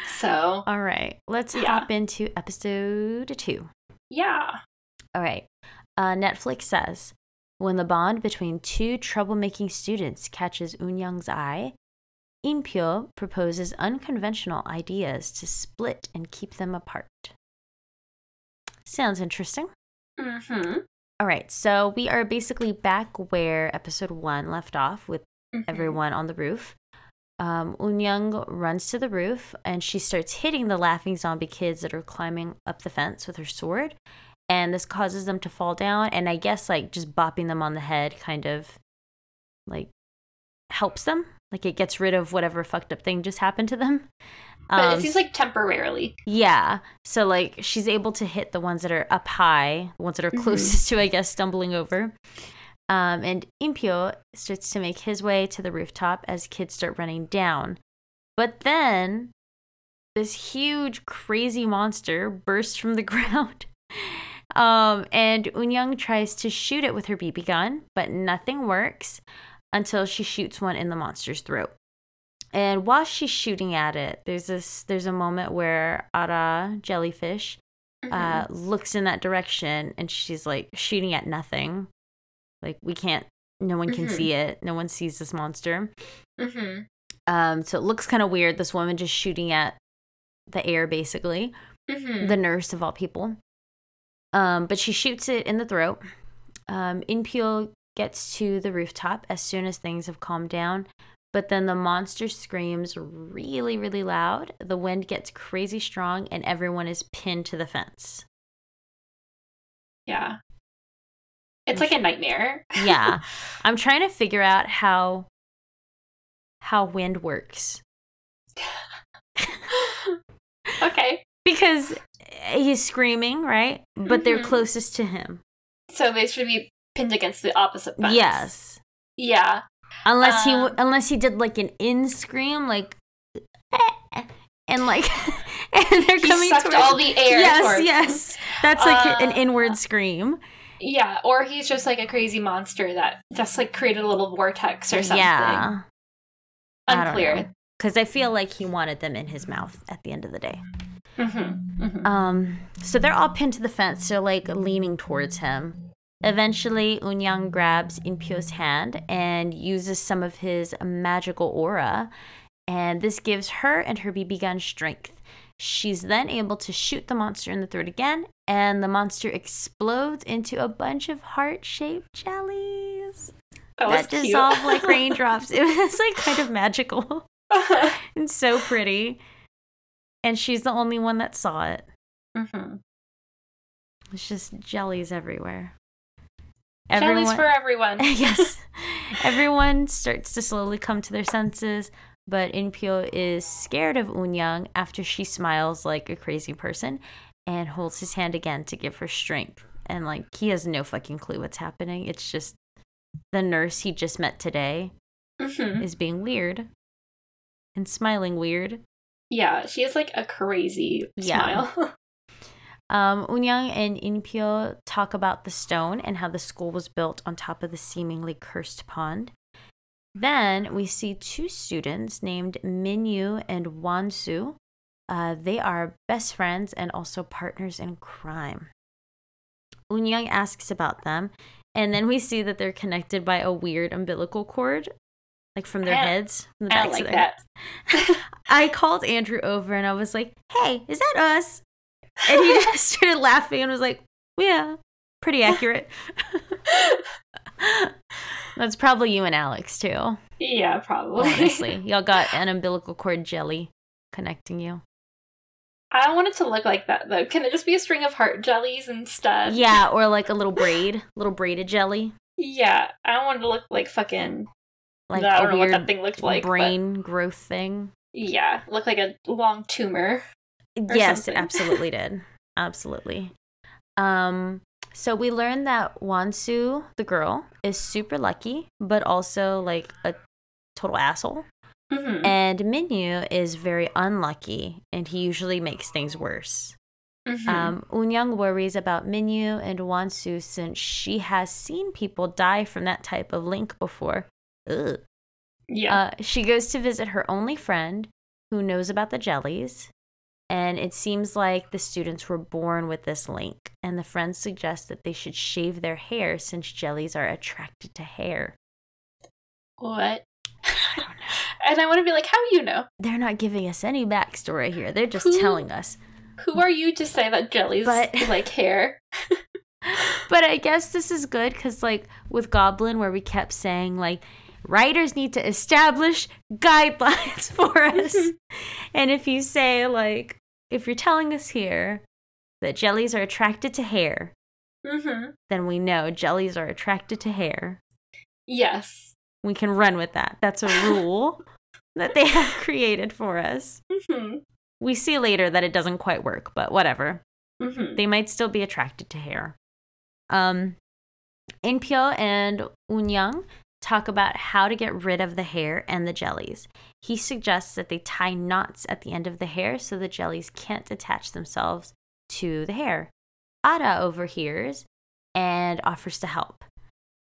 So, All right, let's Yeah. hop into episode two. yeah. All right. Uh, Netflix says when the bond between two troublemaking students catches Unyang's eye, Impyo proposes unconventional ideas to split and keep them apart. Sounds interesting. Mhm. All right, so we are basically back where episode one left off with Mhm. everyone on the roof. Um, Unyoung runs to the roof and she starts hitting the laughing zombie kids that are climbing up the fence with her sword. And this causes them to fall down. And I guess, like, just bopping them on the head kind of like helps them. Like, it gets rid of whatever fucked up thing just happened to them. But Um, it seems like temporarily. yeah. So like she's able to hit the ones that are up high, the ones that are Mhm. closest to, I guess, stumbling over. Um, and Impyo starts to make his way to the rooftop as kids start running down. But then this huge, crazy monster bursts from the [laughs] ground. Um, and Unyang tries to shoot it with her BB gun, but nothing works until she shoots one in the monster's throat. And while she's shooting at it, there's this there's a moment where Ara jellyfish uh, looks in that direction and she's like shooting at nothing. Like we can't no one can Mhm. see it. No one sees this monster. hmm Um so it looks kind of weird this woman just shooting at the air basically. hmm The nurse of all people. Um but she shoots it in the throat. Um Inpyo gets to the rooftop as soon as things have calmed down. But then the monster screams really, really loud. The wind gets crazy strong, and everyone is pinned to the fence. Yeah. It's like a nightmare. Yeah. [laughs] I'm trying to figure out how how wind works [laughs] okay. Because he's screaming, right? But they're Mhm. closest to him. So they should be pinned against the opposite fence. Yes. Yeah. Unless he Um, w- unless he did like an in scream like "Eh," and like [laughs] and they're He coming sucked towards all the air. Yes, yes. That's like an Uh, inward scream. Yeah, or he's just like a crazy monster that just like created a little vortex or something. Yeah. Unclear. Because I feel like he wanted them in his mouth at the end of the day. Mm-hmm. hmm Um, so they're all pinned to the fence. They're like leaning towards him. Eventually, Unyang grabs Inpyo's hand and uses some of his magical aura, and this gives her and her BB gun strength. She's then able to shoot the monster in the throat again, and the monster explodes into a bunch of heart-shaped jellies That that dissolve like [laughs] raindrops. [laughs] It was like kind of magical [laughs] and so pretty. And she's the only one that saw it. hmm It's just jellies everywhere. Jellies for everyone. [laughs] yes. [laughs] Everyone starts to slowly come to their senses, but Inpyo is scared of Unyang after she smiles like a crazy person and holds his hand again to give her strength. And like he has no fucking clue what's happening. It's just the nurse he just met today Mhm. is being weird and smiling weird. Yeah, she has like a crazy Yeah. smile. [laughs] Um, Unyang and Inpyo talk about the stone and how the school was built on top of the seemingly cursed pond. Then we see two students named Minyu and Wansu. Uh, they are best friends and also partners in crime. Unyang asks about them, and then we see that they're connected by a weird umbilical cord, like from their I heads. From the eh, I don't of like that. [laughs] I called Andrew over and I was like, "Hey, is that us?" And he [laughs] just started laughing and was like, "Yeah, pretty [laughs] accurate." That's probably you and Alex too. yeah, probably. Honestly, y'all got an umbilical cord jelly connecting you. I don't want it to look like that though. Can it just be a string of heart jellies instead? Yeah, or like a little braid, little braided jelly, Yeah, I don't want it to look like fucking. Like I a don't know what that thing looked like. but brain growth thing. yeah, looked like a long tumor. yes, something. it absolutely did. [laughs] Absolutely. Um, so we learned that Wansu, the girl, is super lucky, but also like a total asshole. hmm And Minyu is very unlucky, and he usually makes things worse. hmm Um, Unyang worries about Minyu and Wansu since she has seen people die from that type of link before. Ugh. yeah. Uh, she goes to visit her only friend who knows about the jellies. And it seems like the students were born with this link. And the friends suggest that they should shave their hair since jellies are attracted to hair. what? I don't know. [laughs] And I want to be like, how you know? They're not giving us any backstory here. They're just Who- telling us. Who are you to say that jellies But- [laughs] like hair? [laughs] But I guess this is good because, like, with Goblin, where we kept saying, like, writers need to establish guidelines [laughs] for us. and if you say, like, if you're telling us here that jellies are attracted to hair, hmm then we know jellies are attracted to hair. Yes. We can run with that. That's a [laughs] rule that they have created for us. hmm We see later that it doesn't quite work, but whatever. hmm they might still be attracted to hair. Um, Inpyo and Unyang talk about how to get rid of the hair and the jellies. He suggests that they tie knots at the end of the hair so the jellies can't attach themselves to the hair. Ada overhears and offers to help.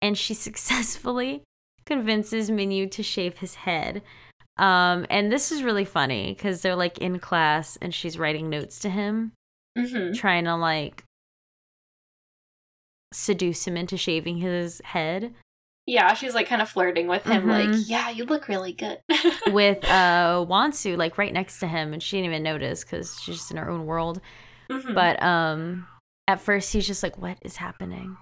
And she [laughs] successfully convinces Minyu to shave his head. Um, and this is really funny because they're like in class and she's writing notes to him hmm trying to like seduce him into shaving his head Yeah, she's like kind of flirting with him, like, Mhm. yeah, you look really good. [laughs] with uh Wansu like right next to him and she didn't even notice cuz she's just in her own world Mhm. but um at first he's just like what is happening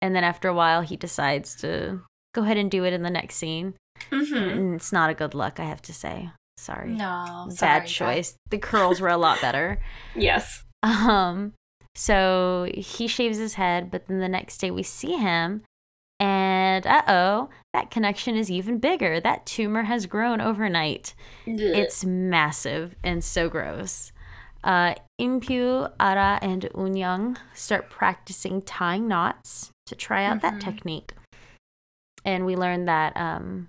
and then after a while he decides to go ahead and do it in the next scene Mhm. and it's not a good look I have to say sorry no, bad sorry, choice the curls were a lot better. [laughs] Yes. Um, so he shaves his head, but then the next day we see him, and uh oh, that connection is even bigger. That tumor has grown overnight. It's massive and so gross. Uh, Impyu, Ara, and Unyang start practicing tying knots to try out that Mhm. technique. And we learn that um,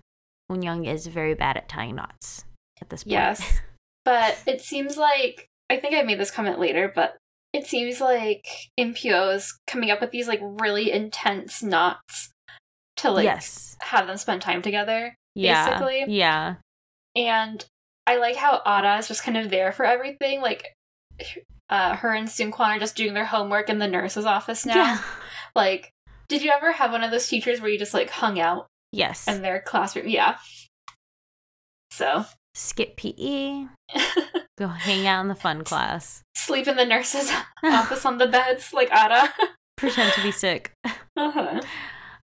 Unyang is very bad at tying knots at this point. Yes. [laughs] But it seems like I think I made this comment later, but it seems like Impio is coming up with these like really intense knots to like yes. have them spend time together. Yeah. basically. Yeah. And I like how Ada is just kind of there for everything. Like uh, her and Soonkwon are just doing their homework in the nurse's office now. Yeah. [laughs] Like, did you ever have one of those teachers where you just like hung out Yes. in their classroom? Yeah. So Skip PE. [laughs] Go hang out in the fun class. sleep in the nurse's [laughs] office on the beds like Ada. Pretend to be sick. uh-huh.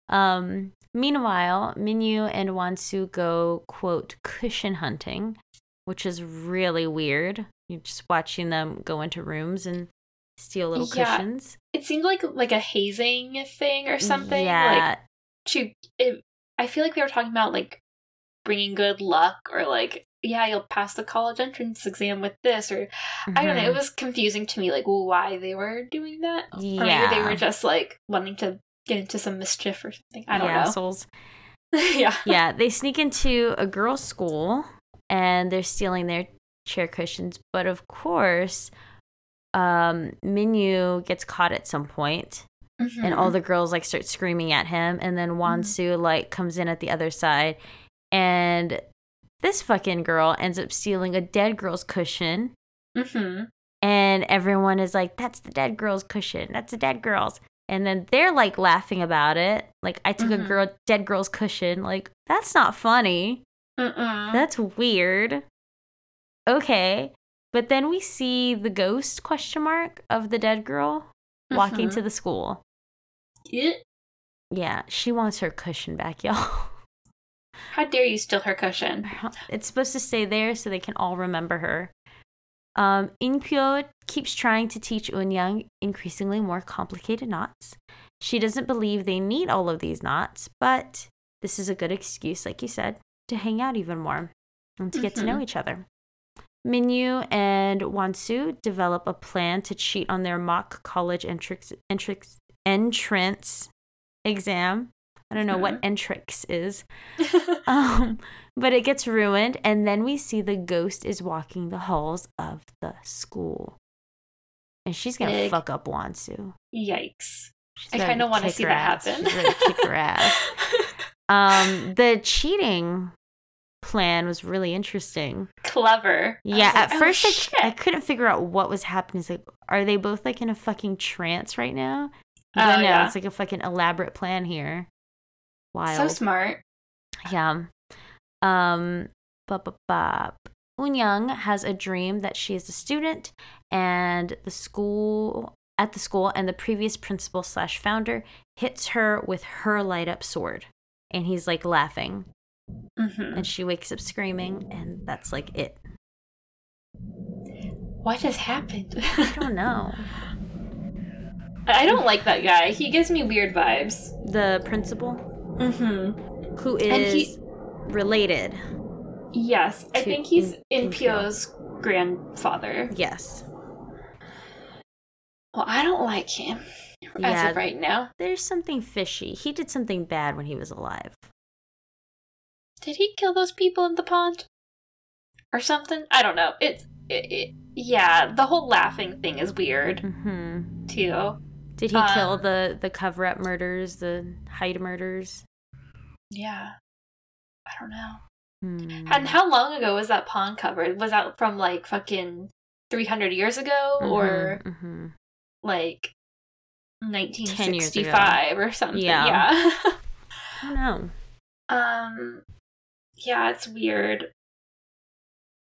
Um, meanwhile, Minyu and Wansu go, quote, cushion hunting, which is really weird. You're just watching them go into rooms and steal little Yeah. cushions. It seemed like like a hazing thing or something. Yeah. Like to, it, I feel like they were talking about like bringing good luck or like yeah, you'll pass the college entrance exam with this, or I don't know. It Mhm. was confusing to me, like why they were doing that. Or maybe they were just like wanting to get into some mischief or something. I don't yeah, know. assholes. [laughs] yeah. yeah, they sneak into a girls' school and they're stealing their chair cushions. But of course, um, Minyu gets caught at some point, and all Mhm. the girls like start screaming at him. And then Mm-hmm. Wansu like comes in at the other side, and this fucking girl ends up stealing a dead girl's cushion. Mm-hmm. And everyone is like, "That's the dead girl's cushion. That's the dead girl's." And then they're like laughing about it. Like, I took a Mhm. girl dead girl's cushion. Like, that's not funny. That's weird. Okay. But then we see the ghost question mark of the dead girl walking to the school. Yeah. Yeah, she wants her cushion back, [laughs] y'all. How dare you steal her cushion? It's supposed to stay there so they can all remember her. Um, Inpyo keeps trying to teach Unyoung increasingly more complicated knots. She doesn't believe they need all of these knots, but this is a good excuse, like you said, to hang out even more and to get to know Mhm. each other. Minyu and Wansu develop a plan to cheat on their mock college entrance, entrance, entrance exam. I don't know what entrix is. [laughs] Um, but it gets ruined, and then we see the ghost is walking the halls of the school. And she's gonna Big. fuck up Wansu. Yikes. I kind of want to see that ass. happen. She's to kick her ass. [laughs] Um, the cheating plan was really interesting. Clever. Yeah, like, at "Oh, first I, shit." I couldn't figure out what was happening. It's like, are they both like in a fucking trance right now? Oh, But no, yeah. it's like a fucking elaborate plan here. Wild. so smart. Yeah. Um, ba ba ba. Unyoung has a dream that she is a student, and the school at the school, and the previous principal slash founder hits her with her light up sword, and he's like laughing, hmm and she wakes up screaming, and that's like it. What has happened? I don't know. [laughs] I don't like that guy. He gives me weird vibes. The principal, Mm-hmm. who And he- related, Yes, I think he's In- Pio's grandfather. yes. Well, I don't like him as of right now. There's something fishy. He did something bad when he was alive. Did he kill those people in the pond or something? I don't know. It's it, it, yeah. The whole laughing thing is weird hmm too. Did he kill Um, the the cover up murders, the Hyde murders? Yeah, I don't know. Hmm. And how long ago was that pond covered? Was that from like fucking three hundred years ago, or Mhm, mhm. like nineteen 10 years ago. sixty five or something? Yeah. yeah. I don't know. [laughs] Um, yeah, it's weird.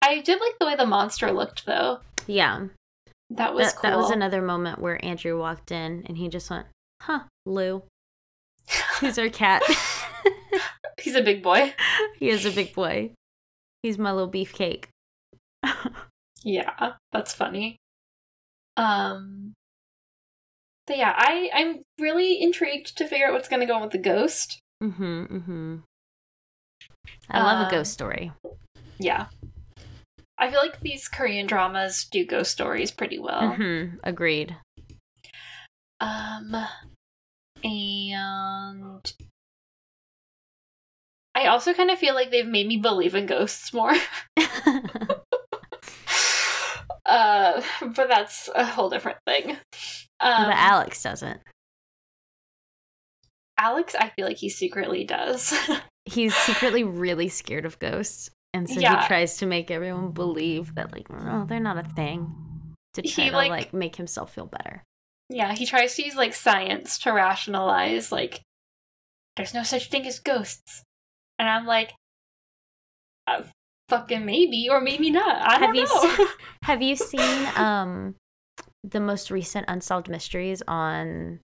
I did like the way the monster looked, though. Yeah, That was that, cool. that was another moment where Andrew walked in and he just went, "Huh, Lou, [laughs] who's our cat? [laughs] [laughs] He's a big boy. he is a big boy. He's my little beefcake." [laughs] Yeah, that's funny. Um, but yeah, I I'm really intrigued to figure out what's gonna go on with the ghost. mm-hmm, mm-hmm. I love a Um, ghost story. Yeah, I feel like these Korean dramas do ghost stories pretty well. hmm Agreed. Um, and I also kind of feel like they've made me believe in ghosts more. [laughs] uh, but that's a whole different thing. Um, but Alex doesn't. Alex, I feel like he secretly does. [laughs] He's secretly really scared of ghosts. And so Yeah. he tries to make everyone believe that, like, oh, they're not a thing. To He, try to, like- like, make himself feel better. yeah, he tries to use like science to rationalize like there's no such thing as ghosts, and I'm like, uh, fucking maybe or maybe not. I Have don't you know. [laughs] Have you seen um the most recent Unsolved Mysteries on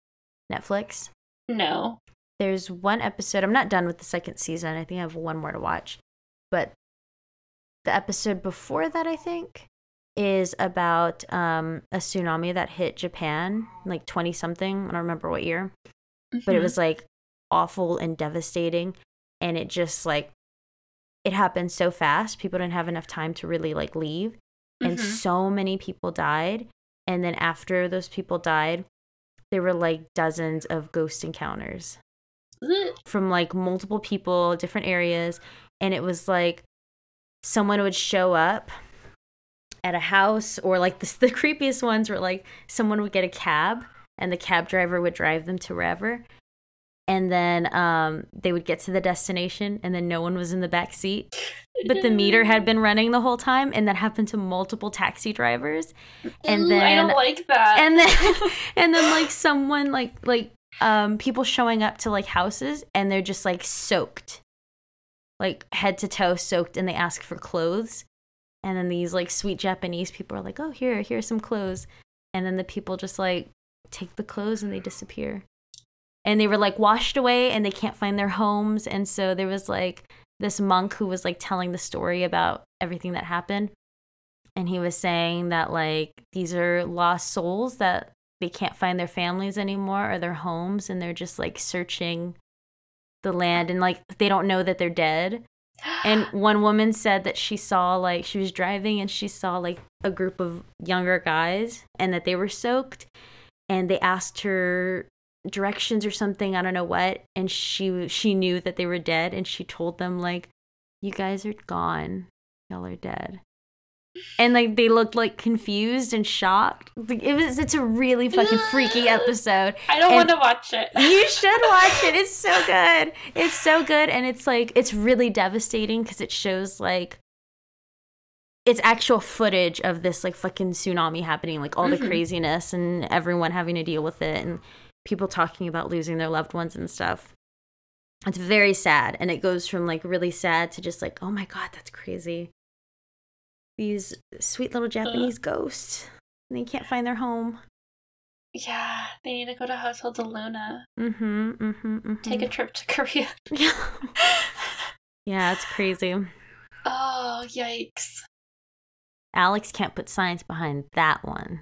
Netflix? no. There's one episode. I'm not done with the second season. I think I have one more to watch. But the episode before that, I think, is about um, a tsunami that hit Japan, like 20 something. I don't remember what year. But it Mhm. was like awful and devastating. And it just like, it happened so fast. People didn't have enough time to really like leave. And Mhm. so many people died. And then after those people died, there were like dozens of ghost encounters from like multiple people, different areas. And it was like someone would show up at a house, or like [laughs] the, the creepiest ones were like someone would get a cab and the cab driver would drive them to wherever. And then um, they would get to the destination, and then no one was in the back seat. But the meter had been running the whole time, and that happened to multiple taxi drivers. and then I don't like that. and then [laughs] and then like someone like like um people showing up to like houses and they're just like soaked like head to toe soaked and they ask for clothes and then these like sweet japanese people are like oh here here's some clothes and then the people just like take the clothes and they disappear and they were like washed away and they can't find their homes. And so there was like this monk who was like telling the story about everything that happened. And he was saying that like these are lost souls that they can't find their families anymore or their homes and they're just like searching the land. And like they don't know that they're dead. And [gasps] one woman said that she saw like she was driving and she saw like a group of younger guys and that they were soaked. And they asked her directions or something i don't know what and she she knew that they were dead and she told them like you guys are gone y'all are dead and like they looked like confused and shocked Like, it was it's a really fucking freaky episode I don't want to watch it. you [laughs] should watch it. It's so good. It's so good. And it's like, it's really devastating because it shows like, it's actual footage of this like fucking tsunami happening, like all the Mhm. craziness and everyone having to deal with it and people talking about losing their loved ones and stuff. It's very sad. And it goes from like really sad to just like, oh my God, that's crazy. These sweet little Japanese ghosts. And they can't find their home. Yeah, they need to go to Hotel del Luna. Mm hmm. Mm hmm. Mm-hmm. Take a trip to Korea. [laughs] yeah, it's crazy. oh, yikes. Alex can't put science behind that one.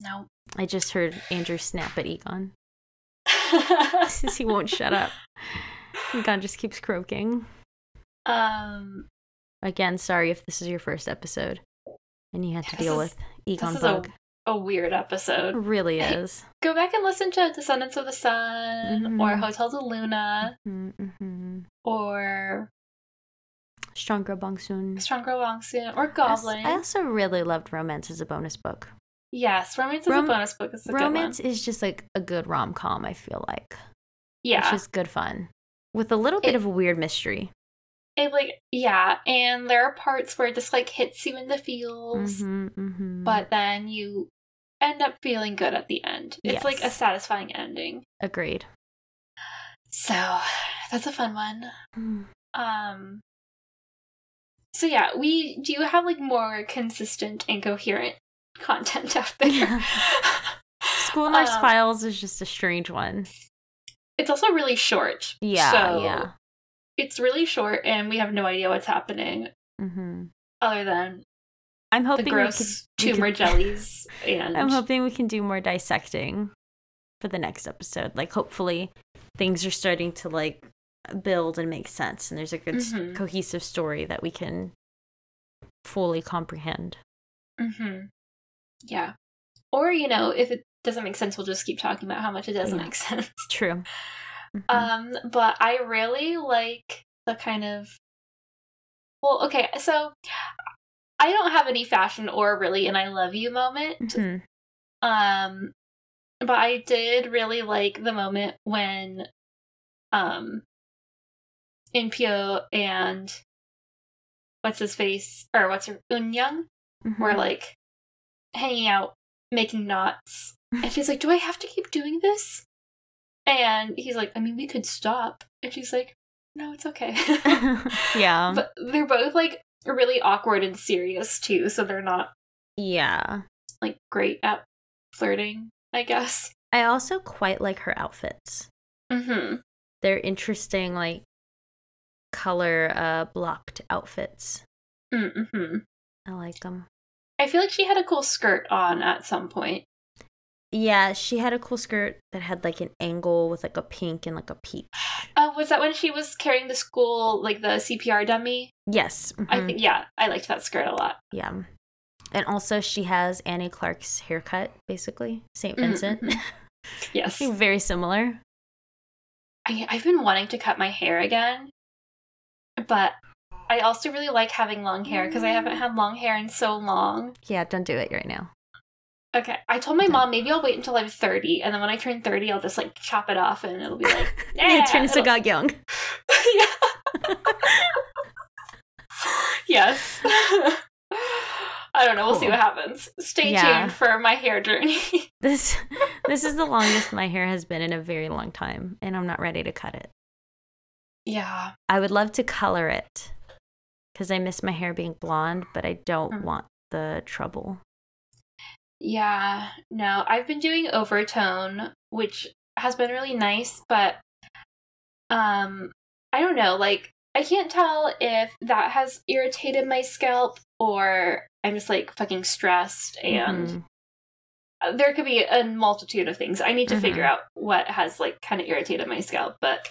No. I just heard Andrew snap at Egon. [laughs] Since he won't shut up. [laughs] Egon just keeps croaking. um, Again, sorry if this is your first episode and you had to deal is- with Egon this is a- Bug. a weird It episode. really Hey. is. Go back and listen to Descendants of the Sun or Mhm. Hotel del Luna Mm-hmm. or Strong Girl Bong Soon. Strong Girl Wong Soon or Goblin. I also really loved Romance as a bonus book. Yes, Romance is Rom- a bonus book. It's a Romance is just like a good rom com, I feel like. Yeah. It's just good fun. With a little bit It- of a weird mystery. It like yeah, and there are parts where it just like hits you in the feels, Mm-hmm, mm-hmm. but then you end up feeling good at the end. It's like a satisfying ending. agreed. So that's a fun one. Mm. Um so yeah, we do have like more consistent and coherent content [laughs] out there. School [laughs] Nurse Um, Files is just a strange one. It's also really short. Yeah, so yeah. It's really short and we have no idea what's happening hmm other than I'm the hoping we could, gross we could- tumor jellies [laughs] and I'm hoping we can do more dissecting for the next episode. Like, hopefully, things are starting to like build and make sense, and there's a good Mhm. cohesive story that we can fully comprehend. hmm Yeah. Or, you know, if it doesn't make sense, we'll just keep talking about how much it doesn't Yeah. make [laughs] sense. True. Mhm. Um, but I really like the kind of well, okay, so I don't have any fashion or really an I love you moment. Mhm. Um but I did really like the moment when um Impyo and what's his face or what's her Unyoung were Mhm. like hanging out making knots [laughs] and she's like do i have to keep doing this and he's like i mean we could stop and she's like no it's okay [laughs] [laughs] yeah. but they're both like really awkward and serious too so they're not yeah. like great at flirting i guess I also quite like her outfits. mm-hmm They're interesting, like color uh blocked outfits. mm-hmm I like them. I feel like she had a cool skirt on at some point Yeah, she had a cool skirt that had like an angle with like a pink and like a peach. [gasps] Oh, was that when she was carrying the school like the CPR dummy? Yes. I mhm, think yeah, I liked that skirt a lot. Yeah. And also, she has Annie Clark's haircut, basically. St. Mhm, Vincent. mhm. [laughs] Yes. Very similar. I, I've been wanting to cut my hair again, but I also really like having long hair because I haven't had long hair in so long. Yeah, don't do it right now. Okay, I told my Okay. mom maybe I'll wait until I'm 30, and then when I turn 30, I'll just like chop it off, and it'll be like, yeah, [laughs] yeah, turn to it'll- Young. [laughs] yeah. yes. [laughs] I don't know. We'll see what happens. Stay Yeah. tuned for my hair journey. This this is the longest my hair has been in a very long time, and I'm not ready to cut it. yeah. I would love to color it because I miss my hair being blonde, but I don't Mm. want the trouble. Yeah, no, I've been doing overtone, which has been really nice, but um I don't know, like I can't tell if that has irritated my scalp or I'm just like fucking stressed and Mhm. uh, there could be a multitude of things. I need to figure Mhm. out what has like kind of irritated my scalp, but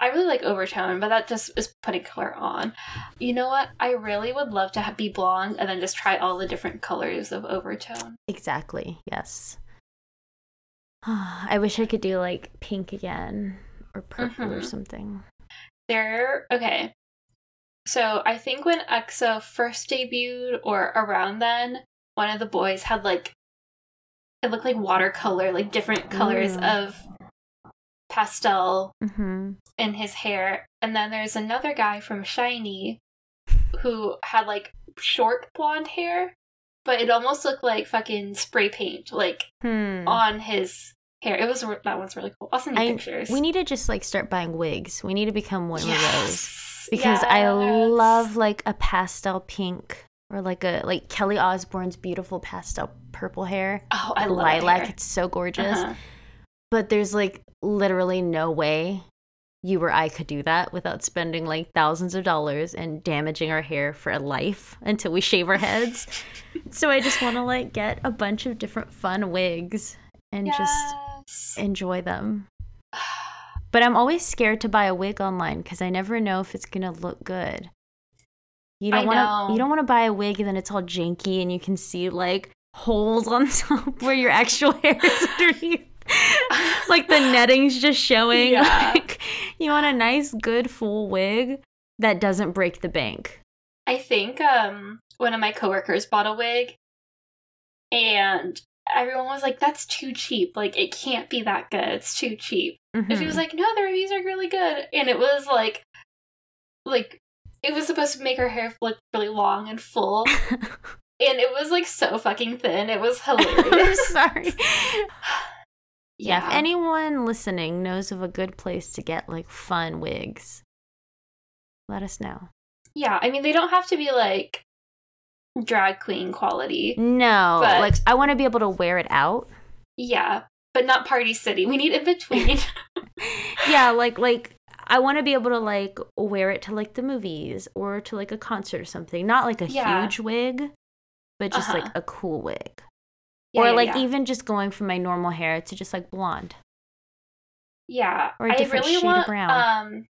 I really like overtone, but that just is putting color on. You know what? I really would love to be blonde and then just try all the different colors of overtone. Exactly. Yes. [sighs] I wish I could do like pink again or purple or Mhm. something. There, okay. So I think when EXO first debuted or around then, one of the boys had like it looked like watercolor, like different colors Ooh. of pastel hmm in his hair. And then there's another guy from SHINee who had like short blonde hair, but it almost looked like fucking spray paint, like Hmm. on his hair. It was that one's really cool. I'll send you I- pictures. We need to just like start buying wigs. We need to become one of those yes, because I love like a pastel pink or like a like Kelly Osbourne's beautiful pastel purple hair. Oh, I love lilac. It's so gorgeous. Uh-huh. But there's like literally no way you or I could do that without spending like thousands of dollars and damaging our hair for a life [laughs] until we shave our heads. so I just want to like get a bunch of different fun wigs and just enjoy them. But I'm always scared to buy a wig online because I never know if it's gonna look good. You don't want to. You don't want to buy a wig and then it's all janky and you can see like holes on [laughs] top where your actual hair is [laughs] underneath. [laughs] like the netting's just showing. Yeah. Like you want a nice, good, full wig that doesn't break the bank. I think um one of my coworkers bought a wig and everyone was like, That's too cheap. Like it can't be that good. It's too cheap. And she was Mhm. like, No, the reviews are really good. And it was like like it was supposed to make her hair look really long and full. [laughs] and it was like so fucking thin. It was [laughs] hilarious. sorry. Yeah, if anyone listening knows of a good place to get like fun wigs, let us know. yeah, I mean they don't have to be like drag queen quality. No, But- like I want to be able to wear it out. Yeah. But not Party City. We need in between. [laughs] Yeah, like like I want to be able to like wear it to like the movies or to like a concert or something. Not like a Yeah. huge wig, but just like Uh-huh. a cool wig. Yeah, or yeah, like yeah. even just going from my normal hair to just like blonde. Yeah, Or a different really shade of brown. um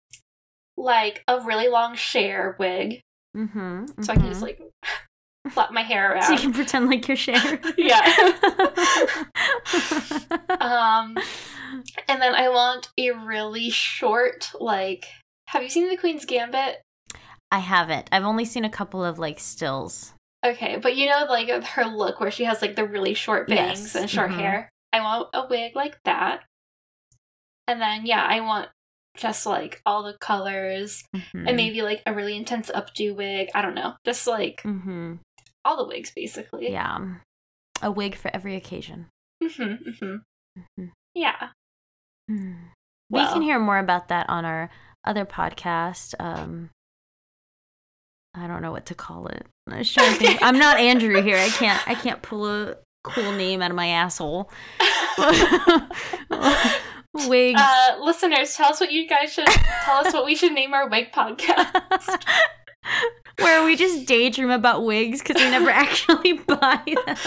like a really long share wig, Mm-hmm. so I can just like [laughs] flap my hair around. so you can pretend like you're Cher. [laughs] Yeah. [laughs] um, and then I want a really short like. Have you seen The Queen's Gambit? I haven't. I've only seen a couple of like stills. Okay, but you know like her look where she has like the really short bangs Yes, and short mhm. hair. I want a wig like that, and then yeah, I want just like all the colors and maybe like a really intense updo wig. I don't know, just like Mm-hmm. all the wigs basically. Yeah. A wig for every occasion. hmm hmm Mhm. Yeah. Hmm. Well. we can hear more about that on our other podcast. Um, I don't know what to call it. I was trying to think. I'm not Andrew here. I can't. I can't pull a cool name out of my asshole. [laughs] Wigs. uh, listeners, tell us what you guys should tell us what we should name our wig podcast. [laughs] Where we just daydream about wigs because we never [laughs] actually buy them.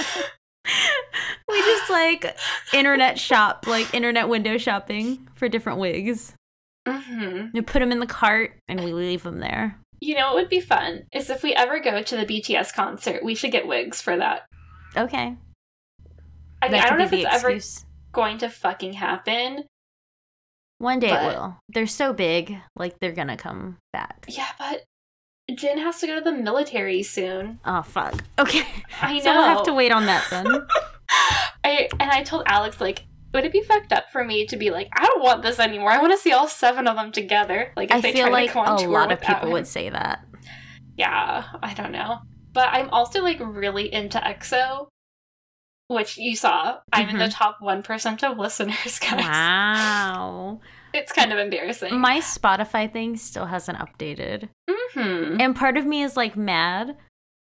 We just like internet shop, like internet window shopping for different wigs. hmm We put them in the cart and we leave them there. You know what would be fun is if we ever go to the BTS concert, we should get wigs for that. Okay. I mean, I don't know if it's the ever going to fucking happen. One day but- it will. They're so big, like they're gonna come back. Yeah, but Jin has to go to the military soon. Oh fuck. Okay. I know. So we'll have to wait on that then. [laughs] I and I told Alex like, would it be fucked up for me to be like, I don't want this anymore. I want to see all seven of them together. Like, if I they feel like to go on a lot of people him. would say that. Yeah, I don't know, but I'm also like really into EXO, which you saw. I'm in the Mhm. top one percent of listeners, [laughs] guys. Wow. It's kind of embarrassing. My Spotify thing still hasn't updated. hmm And part of me is like mad.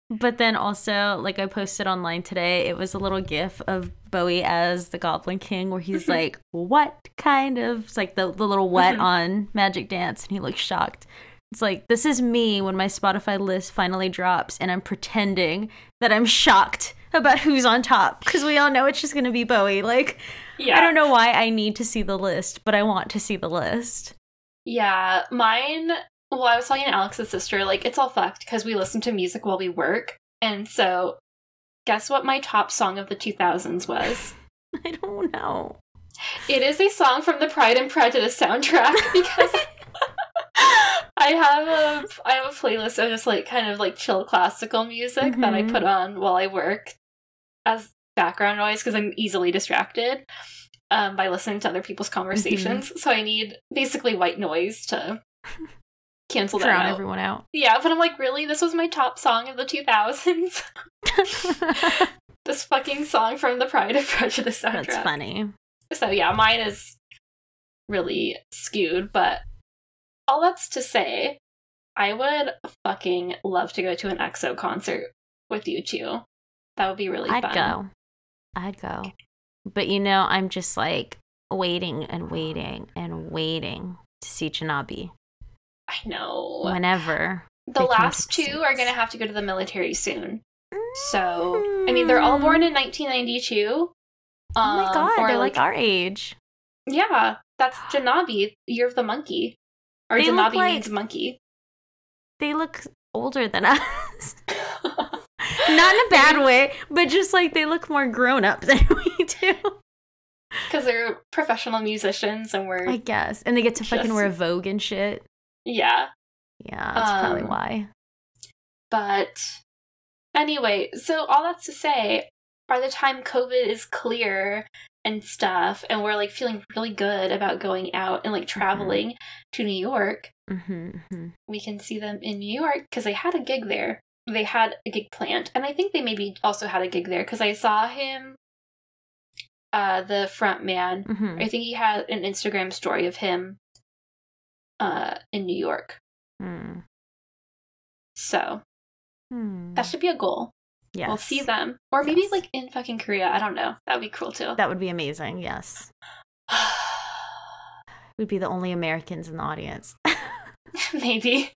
But then also, like I posted online today, it was a little gif of Bowie as the Goblin King where he's [laughs] like, What kind of it's like the, the little wet [laughs] on Magic Dance and he looks shocked. It's like this is me when my Spotify list finally drops and I'm pretending that I'm shocked about who's on top. Because we all know it's just gonna be Bowie. Like Yeah, I don't know why I need to see the list, but I want to see the list. Yeah, mine. Well, I was talking to Alex's sister. Like, it's all fucked because we listen to music while we work, and so guess what? My top song of the 2000s was. [laughs] I don't know. It is a song from the Pride and Prejudice soundtrack [laughs] because [laughs] I have a I have a playlist of just like kind of like chill classical music that I put on while I work as background noise because I'm easily distracted um, by listening to other people's conversations. So I need basically white noise to cancel that Drown out. everyone out. Yeah, but I'm like, really? This was my top song of the 2000s. [laughs] [laughs] this fucking song from the Pride and Prejudice soundtrack. That's funny. So yeah, mine is really skewed, but all that's to say, I would fucking love to go to an EXO concert with you two. That would be really I'd fun. go. I'd go. But you know, I'm just like waiting and waiting and waiting to see Jannabi. I know. Whenever. the they come to last two are going to have to go to the military soon. So, I mean, they're all born in 1992. Oh my Um, god, they're like, our age. Yeah, that's Jannabi, Year of the Monkey. Or They Jannabi like- means monkey. They look older than us. [laughs] Not in a bad way, but just like they look more grown up [laughs] than we do. Because they're professional musicians and we're. I guess. And they get to fucking wear Vogue and shit. Yeah. Yeah, that's probably Um, why. But anyway, so all that's to say, by the time COVID is clear and stuff, and we're like feeling really good about going out and like traveling to New York, mm-hmm, mm-hmm. we can see them in New York because they had a gig there. They had a gig planned, and I think they maybe also had a gig there because I saw him, uh, the front man. hmm I think he had an Instagram story of him, uh, in New York. Hmm. So Hmm. that should be a goal. Yes. We'll see them, or maybe Yes. like in fucking Korea. I don't know. That would be cool too. That would be amazing. Yes. [sighs] We'd be the only Americans in the audience. [laughs] [laughs] maybe. [laughs]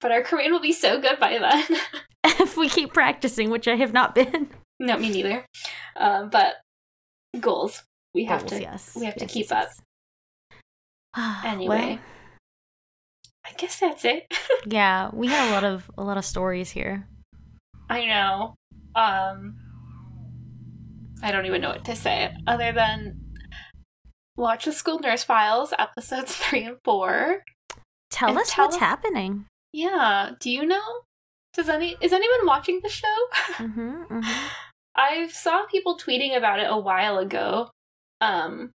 but our Korean will be so good by then. if we keep practicing, which I have not been. no, me neither. Um, but goals. We have Goals, to. yes. we have to keep yes, yes. [sighs] Anyway. I guess that's it. [laughs] Yeah, we had a lot of a lot of stories here. I know. Um I don't even know what to say other than watch the School Nurse Files episodes [laughs] 3 and 4. Tell And us tell what's us- happening. Yeah, do you know? Does any is anyone watching the show? [laughs] hmm hmm I saw people tweeting about it a while ago. Um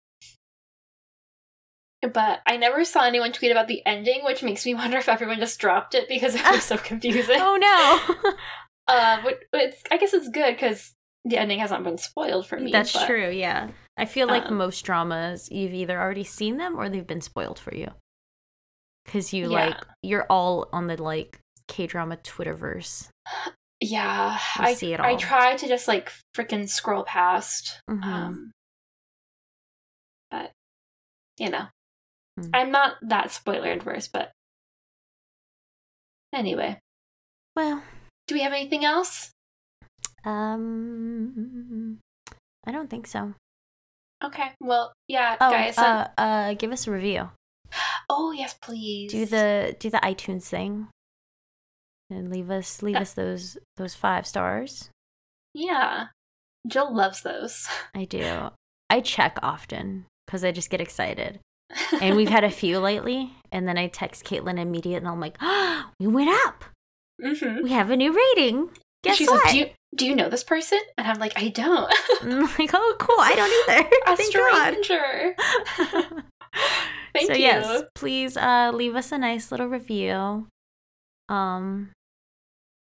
but I never saw anyone tweet about the ending, which makes me [laughs] wonder if everyone just dropped it because it was so [laughs] confusing. Oh no, [laughs] Uh, but, it's, I guess it's good because the ending hasn't been spoiled for me. that's but- true. Yeah, I feel like Um, most dramas you've either already seen them or they've been spoiled for you. Because you Yeah. like you're all on the like K drama Twitterverse. [sighs] Yeah, You I see it All. I try to just like freaking scroll past. Mhm. Um, but you know, Hmm. I'm not that spoiler adverse. But anyway, Well, do we have anything else? Um, I don't think so. Okay. Well, yeah, Oh, guys. uh, uh, give us a review. oh yes, please. Do the do the iTunes thing, and leave us leave Yeah. us those those five stars. Yeah. Jill loves those. [laughs] I do. I check often because I just get excited, and we've had a few lately. And then I text Caitlin immediately, and I'm like, oh, [gasps] "We went up. mm-hmm. We have a new rating. Guess She's what?" like, do you do you know this person? And I'm like, I don't. [laughs] I'm like, "Oh, cool. I don't [laughs] either. A Thank God." [laughs] Thank so you. yes, please uh, leave us a nice little review. Um,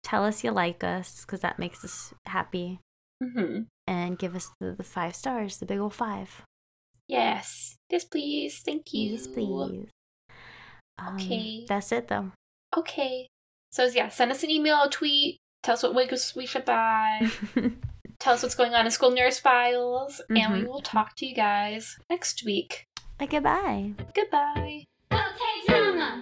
tell us you like us because that makes us happy, hmm and give us the, the five stars, the big old five. Yes. Yes, please. Thank you. Please, please. Um, Okay. that's it though. Okay. So yeah, send us an email, a tweet. Tell us what wigs we should buy. [laughs] Tell us what's going on in school nurse files, and we Mhm. will talk to you guys next week. Goodbye. Goodbye. Okay, drama.